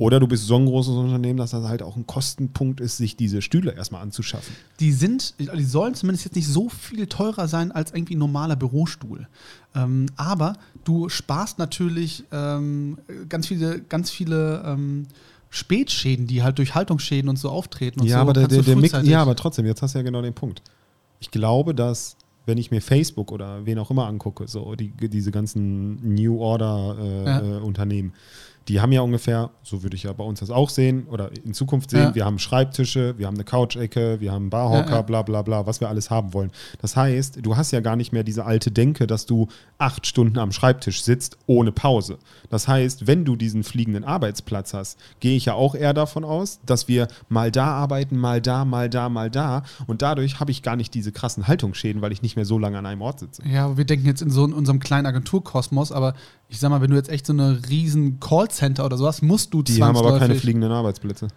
Oder du bist so ein großes Unternehmen, dass das halt auch ein Kostenpunkt ist, sich diese Stühle erstmal anzuschaffen. Die sind, die sollen zumindest jetzt nicht so viel teurer sein als irgendwie ein normaler Bürostuhl. Ähm, aber du sparst natürlich ähm, ganz viele, ganz viele ähm, Spätschäden, die halt durch Haltungsschäden und so auftreten. Und ja, so aber der, der, der Mix, ja, aber trotzdem, jetzt hast du ja genau den Punkt. Ich glaube, dass wenn ich mir Facebook oder wen auch immer angucke, so die, diese ganzen New Order äh, ja. äh, Unternehmen, die haben ja ungefähr, so würde ich ja bei uns das auch sehen oder in Zukunft sehen, ja. wir haben Schreibtische, wir haben eine Couch-Ecke, wir haben Barhocker, ja, ja. bla bla bla, was wir alles haben wollen. Das heißt, du hast ja gar nicht mehr diese alte Denke, dass du acht Stunden am Schreibtisch sitzt ohne Pause. Das heißt, wenn du diesen fliegenden Arbeitsplatz hast, gehe ich ja auch eher davon aus, dass wir mal da arbeiten, mal da, mal da, mal da und dadurch habe ich gar nicht diese krassen Haltungsschäden, weil ich nicht mehr so lange an einem Ort sitze. Ja, wir denken jetzt in so in unserem kleinen Agenturkosmos, aber ich sag mal, wenn du jetzt echt so eine riesen Callcenter oder sowas, musst du Die haben aber keine fliegenden Arbeitsplätze.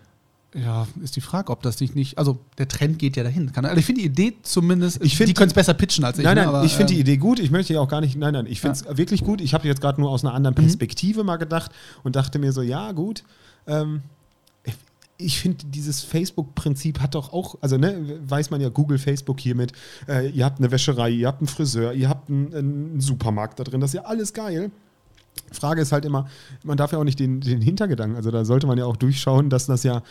Ja, ist die Frage, ob das dich nicht. Also, der Trend geht ja dahin. also, ich finde die Idee zumindest. Ich find, die können es besser pitchen als ich. Nein, nein, ne, aber, ich finde äh, die Idee gut. Ich möchte ja auch gar nicht. Nein, nein, ich finde es ja. wirklich gut. Ich habe jetzt gerade nur aus einer anderen mhm. Perspektive mhm. mal gedacht und dachte mir so: Ja, gut. Ähm, ich finde, dieses Facebook-Prinzip hat doch auch, also ne, weiß man ja, Google, Facebook hiermit, äh, ihr habt eine Wäscherei, ihr habt einen Friseur, ihr habt einen, einen Supermarkt da drin, das ist ja alles geil. Frage ist halt immer, man darf ja auch nicht den, den Hintergedanken, also da sollte man ja auch durchschauen, dass das ja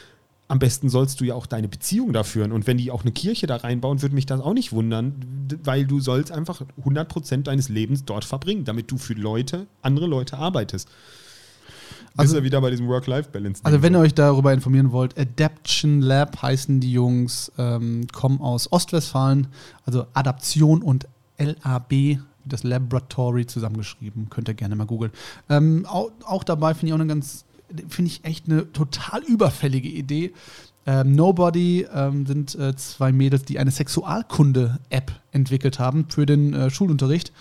am besten sollst du ja auch deine Beziehung da führen. Und wenn die auch eine Kirche da reinbauen, würde mich das auch nicht wundern, weil du sollst einfach 100% deines Lebens dort verbringen, damit du für Leute, andere Leute arbeitest. Also ja wieder bei diesem Work-Life-Balance. Also wenn ihr euch darüber informieren wollt, Adaption Lab heißen die Jungs, ähm, kommen aus Ostwestfalen, also Adaption und LAB das Laboratory zusammengeschrieben. Könnt ihr gerne mal googeln. Ähm, auch, auch, dabei finde ich auch eine ganz finde ich echt eine total überfällige Idee. Ähm, Nobody ähm, sind äh, zwei Mädels, die eine Sexualkunde-App entwickelt haben für den äh, Schulunterricht.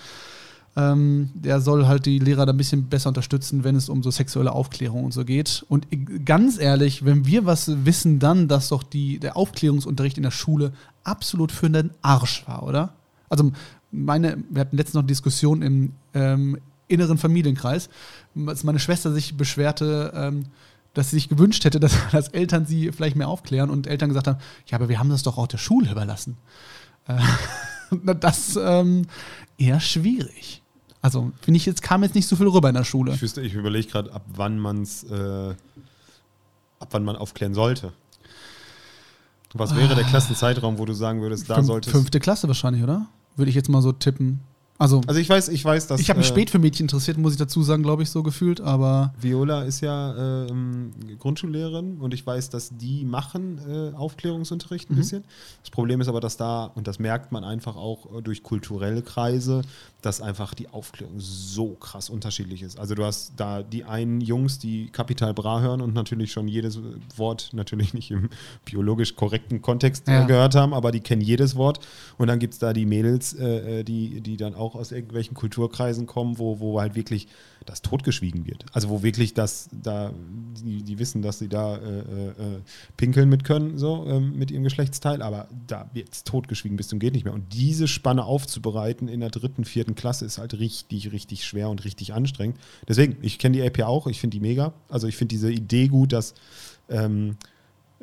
Ähm, der soll halt die Lehrer da ein bisschen besser unterstützen, wenn es um so sexuelle Aufklärung und so geht. Und ganz ehrlich, wenn wir was wissen, dann, dass doch die, der Aufklärungsunterricht in der Schule absolut für den Arsch war, oder? Also meine, wir hatten letztens noch eine Diskussion im ähm, inneren Familienkreis, als meine Schwester sich beschwerte, ähm, dass sie sich gewünscht hätte, dass, dass, Eltern sie vielleicht mehr aufklären und Eltern gesagt haben, ja, aber wir haben das doch auch der Schule überlassen. Äh, das ähm, eher schwierig. Also, finde ich, jetzt kam jetzt nicht so viel rüber in der Schule. Ich, ich überlege gerade, ab wann man es, äh, ab wann man aufklären sollte. Was wäre der Klassenzeitraum, wo du sagen würdest, da Fünf, solltest Fünfte Klasse wahrscheinlich, oder? Würde ich jetzt mal so tippen. Also, also ich weiß, ich weiß, dass. Ich habe mich äh, spät für Mädchen interessiert, muss ich dazu sagen, glaube ich, so gefühlt, aber. Viola ist ja äh, Grundschullehrerin und ich weiß, dass die machen äh, Aufklärungsunterricht ein mhm. bisschen. Das Problem ist aber, dass da, und das merkt man einfach auch äh, durch kulturelle Kreise, dass einfach die Aufklärung so krass unterschiedlich ist. Also du hast da die einen Jungs, die Kapital Bra hören und natürlich schon jedes Wort, natürlich nicht im biologisch korrekten Kontext äh, ja. gehört haben, aber die kennen jedes Wort. Und dann gibt es da die Mädels, äh, die, die dann auch aus irgendwelchen Kulturkreisen kommen, wo, wo halt wirklich das totgeschwiegen wird. Also wo wirklich das, da, die, die wissen, dass sie da äh, äh, äh, pinkeln mit können, so ähm, mit ihrem Geschlechtsteil, aber da wird es totgeschwiegen bis zum geht nicht mehr. Und diese Spanne aufzubereiten in der dritten, vierten Klasse ist halt richtig, richtig schwer und richtig anstrengend. Deswegen, ich kenne die App ja auch, ich finde die mega. Also ich finde diese Idee gut, dass ähm,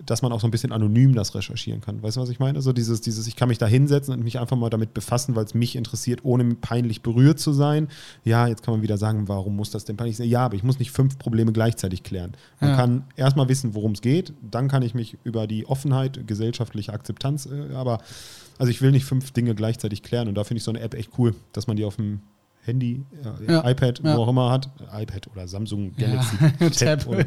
dass man auch so ein bisschen anonym das recherchieren kann. Weißt du, was ich meine? So dieses, dieses, ich kann mich da hinsetzen und mich einfach mal damit befassen, weil es mich interessiert, ohne peinlich berührt zu sein. Ja, jetzt kann man wieder sagen, warum muss das denn peinlich sein? Ja, aber ich muss nicht fünf Probleme gleichzeitig klären. Man ja. kann erstmal wissen, worum es geht, dann kann ich mich über die Offenheit, gesellschaftliche Akzeptanz, äh, aber also ich will nicht fünf Dinge gleichzeitig klären und da finde ich so eine App echt cool, dass man die auf dem Handy, äh, ja. iPad, ja. wo auch immer hat, iPad oder Samsung Galaxy Tab. Und,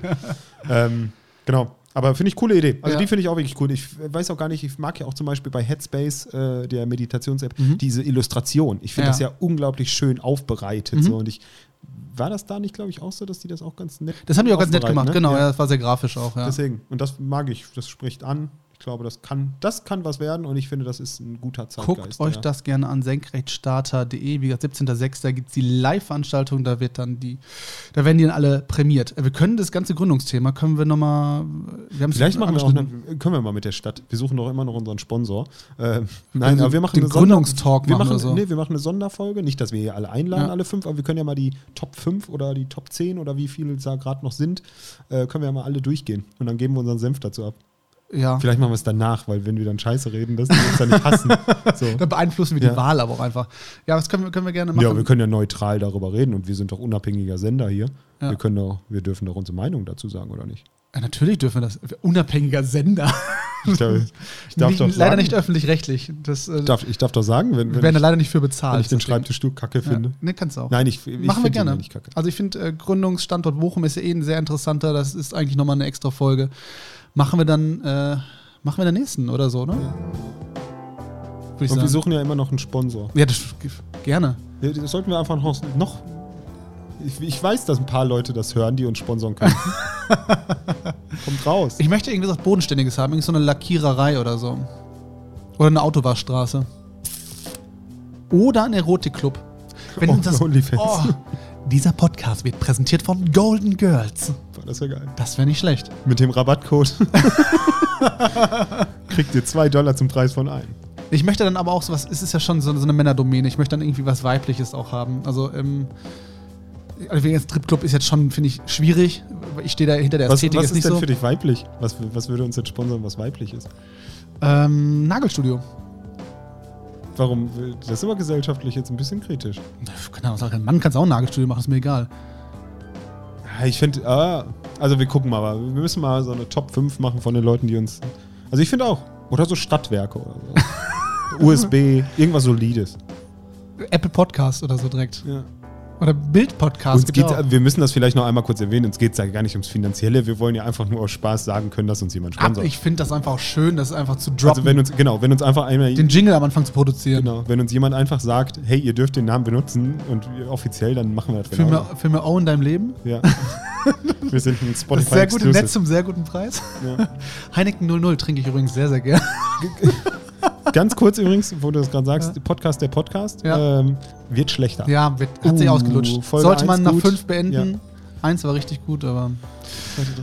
ähm, genau. Aber finde ich coole Idee. Also ja. die finde ich auch wirklich cool. Ich weiß auch gar nicht, ich mag ja auch zum Beispiel bei Headspace, äh, der Meditations-App, mhm. diese Illustration. Ich finde ja. das ja unglaublich schön aufbereitet. Mhm. So. Und ich war das da nicht, glaube ich, auch so, dass die das auch ganz nett Das haben die auch ganz nett gemacht, ne? genau. Ja. das war sehr grafisch auch. Deswegen. Und das mag ich. Das spricht an glaube, das kann, das kann was werden und ich finde, das ist ein guter Zeitgeist. Guckt euch ja. das gerne an, senkrechtstarter.de. Wie gesagt, 17.06. gibt es die Live-Veranstaltung, da wird dann die, da werden die dann alle prämiert. Wir können das ganze Gründungsthema, können wir nochmal. Vielleicht machen wir auch eine, können wir mal mit der Stadt. Wir suchen doch immer noch unseren Sponsor. Äh, nein, aber wir machen den Gründungstalk wir machen, so. nee, wir machen eine Sonderfolge. Nicht, dass wir hier alle einladen, ja. alle fünf, aber wir können ja mal die Top 5 oder die Top 10 oder wie viele da gerade noch sind, äh, können wir ja mal alle durchgehen. Und dann geben wir unseren Senf dazu ab. Ja. Vielleicht machen wir es danach, weil wenn wir dann Scheiße reden, das uns dann nicht hassen. So. dann beeinflussen wir ja. die Wahl aber auch einfach. Ja, das können wir, können wir gerne machen. Ja, wir können ja neutral darüber reden und wir sind doch unabhängiger Sender hier. Ja. Wir, können doch, wir dürfen doch unsere Meinung dazu sagen, oder nicht? Ja, natürlich dürfen wir das. Unabhängiger Sender. Ich darf, ich darf nicht, doch sagen, leider nicht öffentlich-rechtlich. äh, darf, ich darf doch sagen, wenn, wenn wir werden da leider nicht für bezahlt. Wenn ich den Schreibtischstuhl kacke finde. Ja, ne, kannst du auch. Nein, ich, ich Machen wir gerne. Nicht kacke. Also ich finde, äh, Gründungsstandort Bochum ist ja eh ein sehr interessanter. Das ist eigentlich nochmal eine extra Folge. Machen wir dann. Äh, Machen wir den nächsten oder so, ne? Und sagen. wir suchen ja immer noch einen Sponsor. Ja, das gerne. Ja, das sollten wir einfach noch. noch ich, ich, weiß, dass ein paar Leute das hören, die uns sponsern können. Kommt raus. Ich möchte irgendwie was Bodenständiges haben, irgendwie so eine Lackiererei oder so. Oder eine Autowaschstraße. Oder ein Erotikclub. Wenn oh, das, oh, dieser Podcast wird präsentiert von Golden Girls. Das wäre geil. Das wäre nicht schlecht. Mit dem Rabattcode kriegt ihr zwei Dollar zum Preis von einem. Ich möchte dann aber auch sowas, es ist ja schon so, so eine Männerdomäne, ich möchte dann irgendwie was Weibliches auch haben. Also, ähm, also wegen Stripclub ist jetzt schon, finde ich, schwierig. Ich stehe da hinter der Ästhetik was, was ist, ist denn so. für dich weiblich? Was, was würde uns jetzt sponsern, was weiblich ist? Ähm, Nagelstudio. Warum? Das ist aber gesellschaftlich jetzt ein bisschen kritisch. Genau, ein Mann kann auch ein Nagelstudio machen, ist mir egal. Ich finde, ah, also wir gucken mal, aber wir müssen mal so eine Top 5 machen von den Leuten, die uns. Also ich finde auch. Oder so Stadtwerke oder so. USB, irgendwas Solides. Apple Podcast oder so direkt. Ja. Oder Bildpodcast. Geht, wir müssen das vielleicht noch einmal kurz erwähnen. Uns geht es ja gar nicht ums Finanzielle. Wir wollen ja einfach nur aus Spaß sagen können, dass uns jemand sponsert. ich finde das einfach auch schön, das einfach zu droppen. Also wenn uns, genau, wenn uns einfach einmal... Den Jingle am Anfang zu produzieren. Genau, wenn uns jemand einfach sagt, hey, ihr dürft den Namen benutzen und offiziell, dann machen wir das genau. Für mehr Own deinem Leben? Ja. Wir sind ein Spotify Sehr gut, nett zum sehr guten Preis. Ja. Heineken 00 trinke ich übrigens sehr, sehr gerne. Ganz kurz übrigens, wo du das gerade sagst, ja. Podcast der Podcast ja. ähm, wird schlechter. Ja, wird, hat uh, sich ausgelutscht. Folge Sollte man nach gut. fünf beenden. Eins war richtig gut, aber.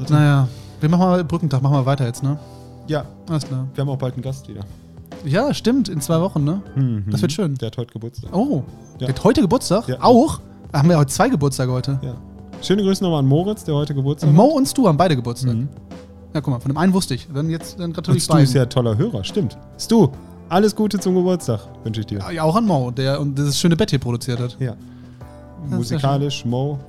Naja, wir machen mal Brückentag, machen wir weiter jetzt, ne? Ja. Alles klar. Wir haben auch bald einen Gast wieder. Ja, stimmt, in zwei Wochen, ne? Mhm. Das wird schön. Der hat heute Geburtstag. Oh, ja. der hat heute Geburtstag? Ja. Auch? Haben wir heute zwei Geburtstage heute. Ja. Schöne Grüße nochmal an Moritz, der heute Geburtstag hat. Mo und Stu haben beide Geburtstag. Mhm. Ja, guck mal, von dem einen wusste ich. Dann jetzt dann gratuliere ich Stu beiden. ist ja ein toller Hörer, stimmt. Stu, alles Gute zum Geburtstag wünsche ich dir. Ja, auch an Mo, der und das schöne Bett hier produziert hat. Ja. Musikalisch, Mo,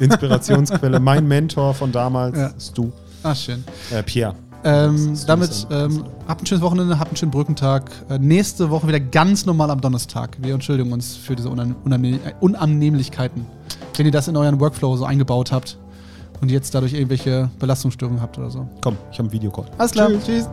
Inspirationsquelle, mein Mentor von damals, ja. Stu. Ah, schön. Äh, Pierre. Ähm, damit ähm, habt ein schönes Wochenende, habt einen schönen Brückentag. Äh, nächste Woche wieder ganz normal am Donnerstag. Wir entschuldigen uns für diese Unanne Unanne Unannehmlichkeiten. Wenn ihr das in euren Workflow so eingebaut habt und jetzt dadurch irgendwelche Belastungsstörungen habt oder so. Komm, ich habe einen Videocall. Alles klar. Tschüss. Tschüss.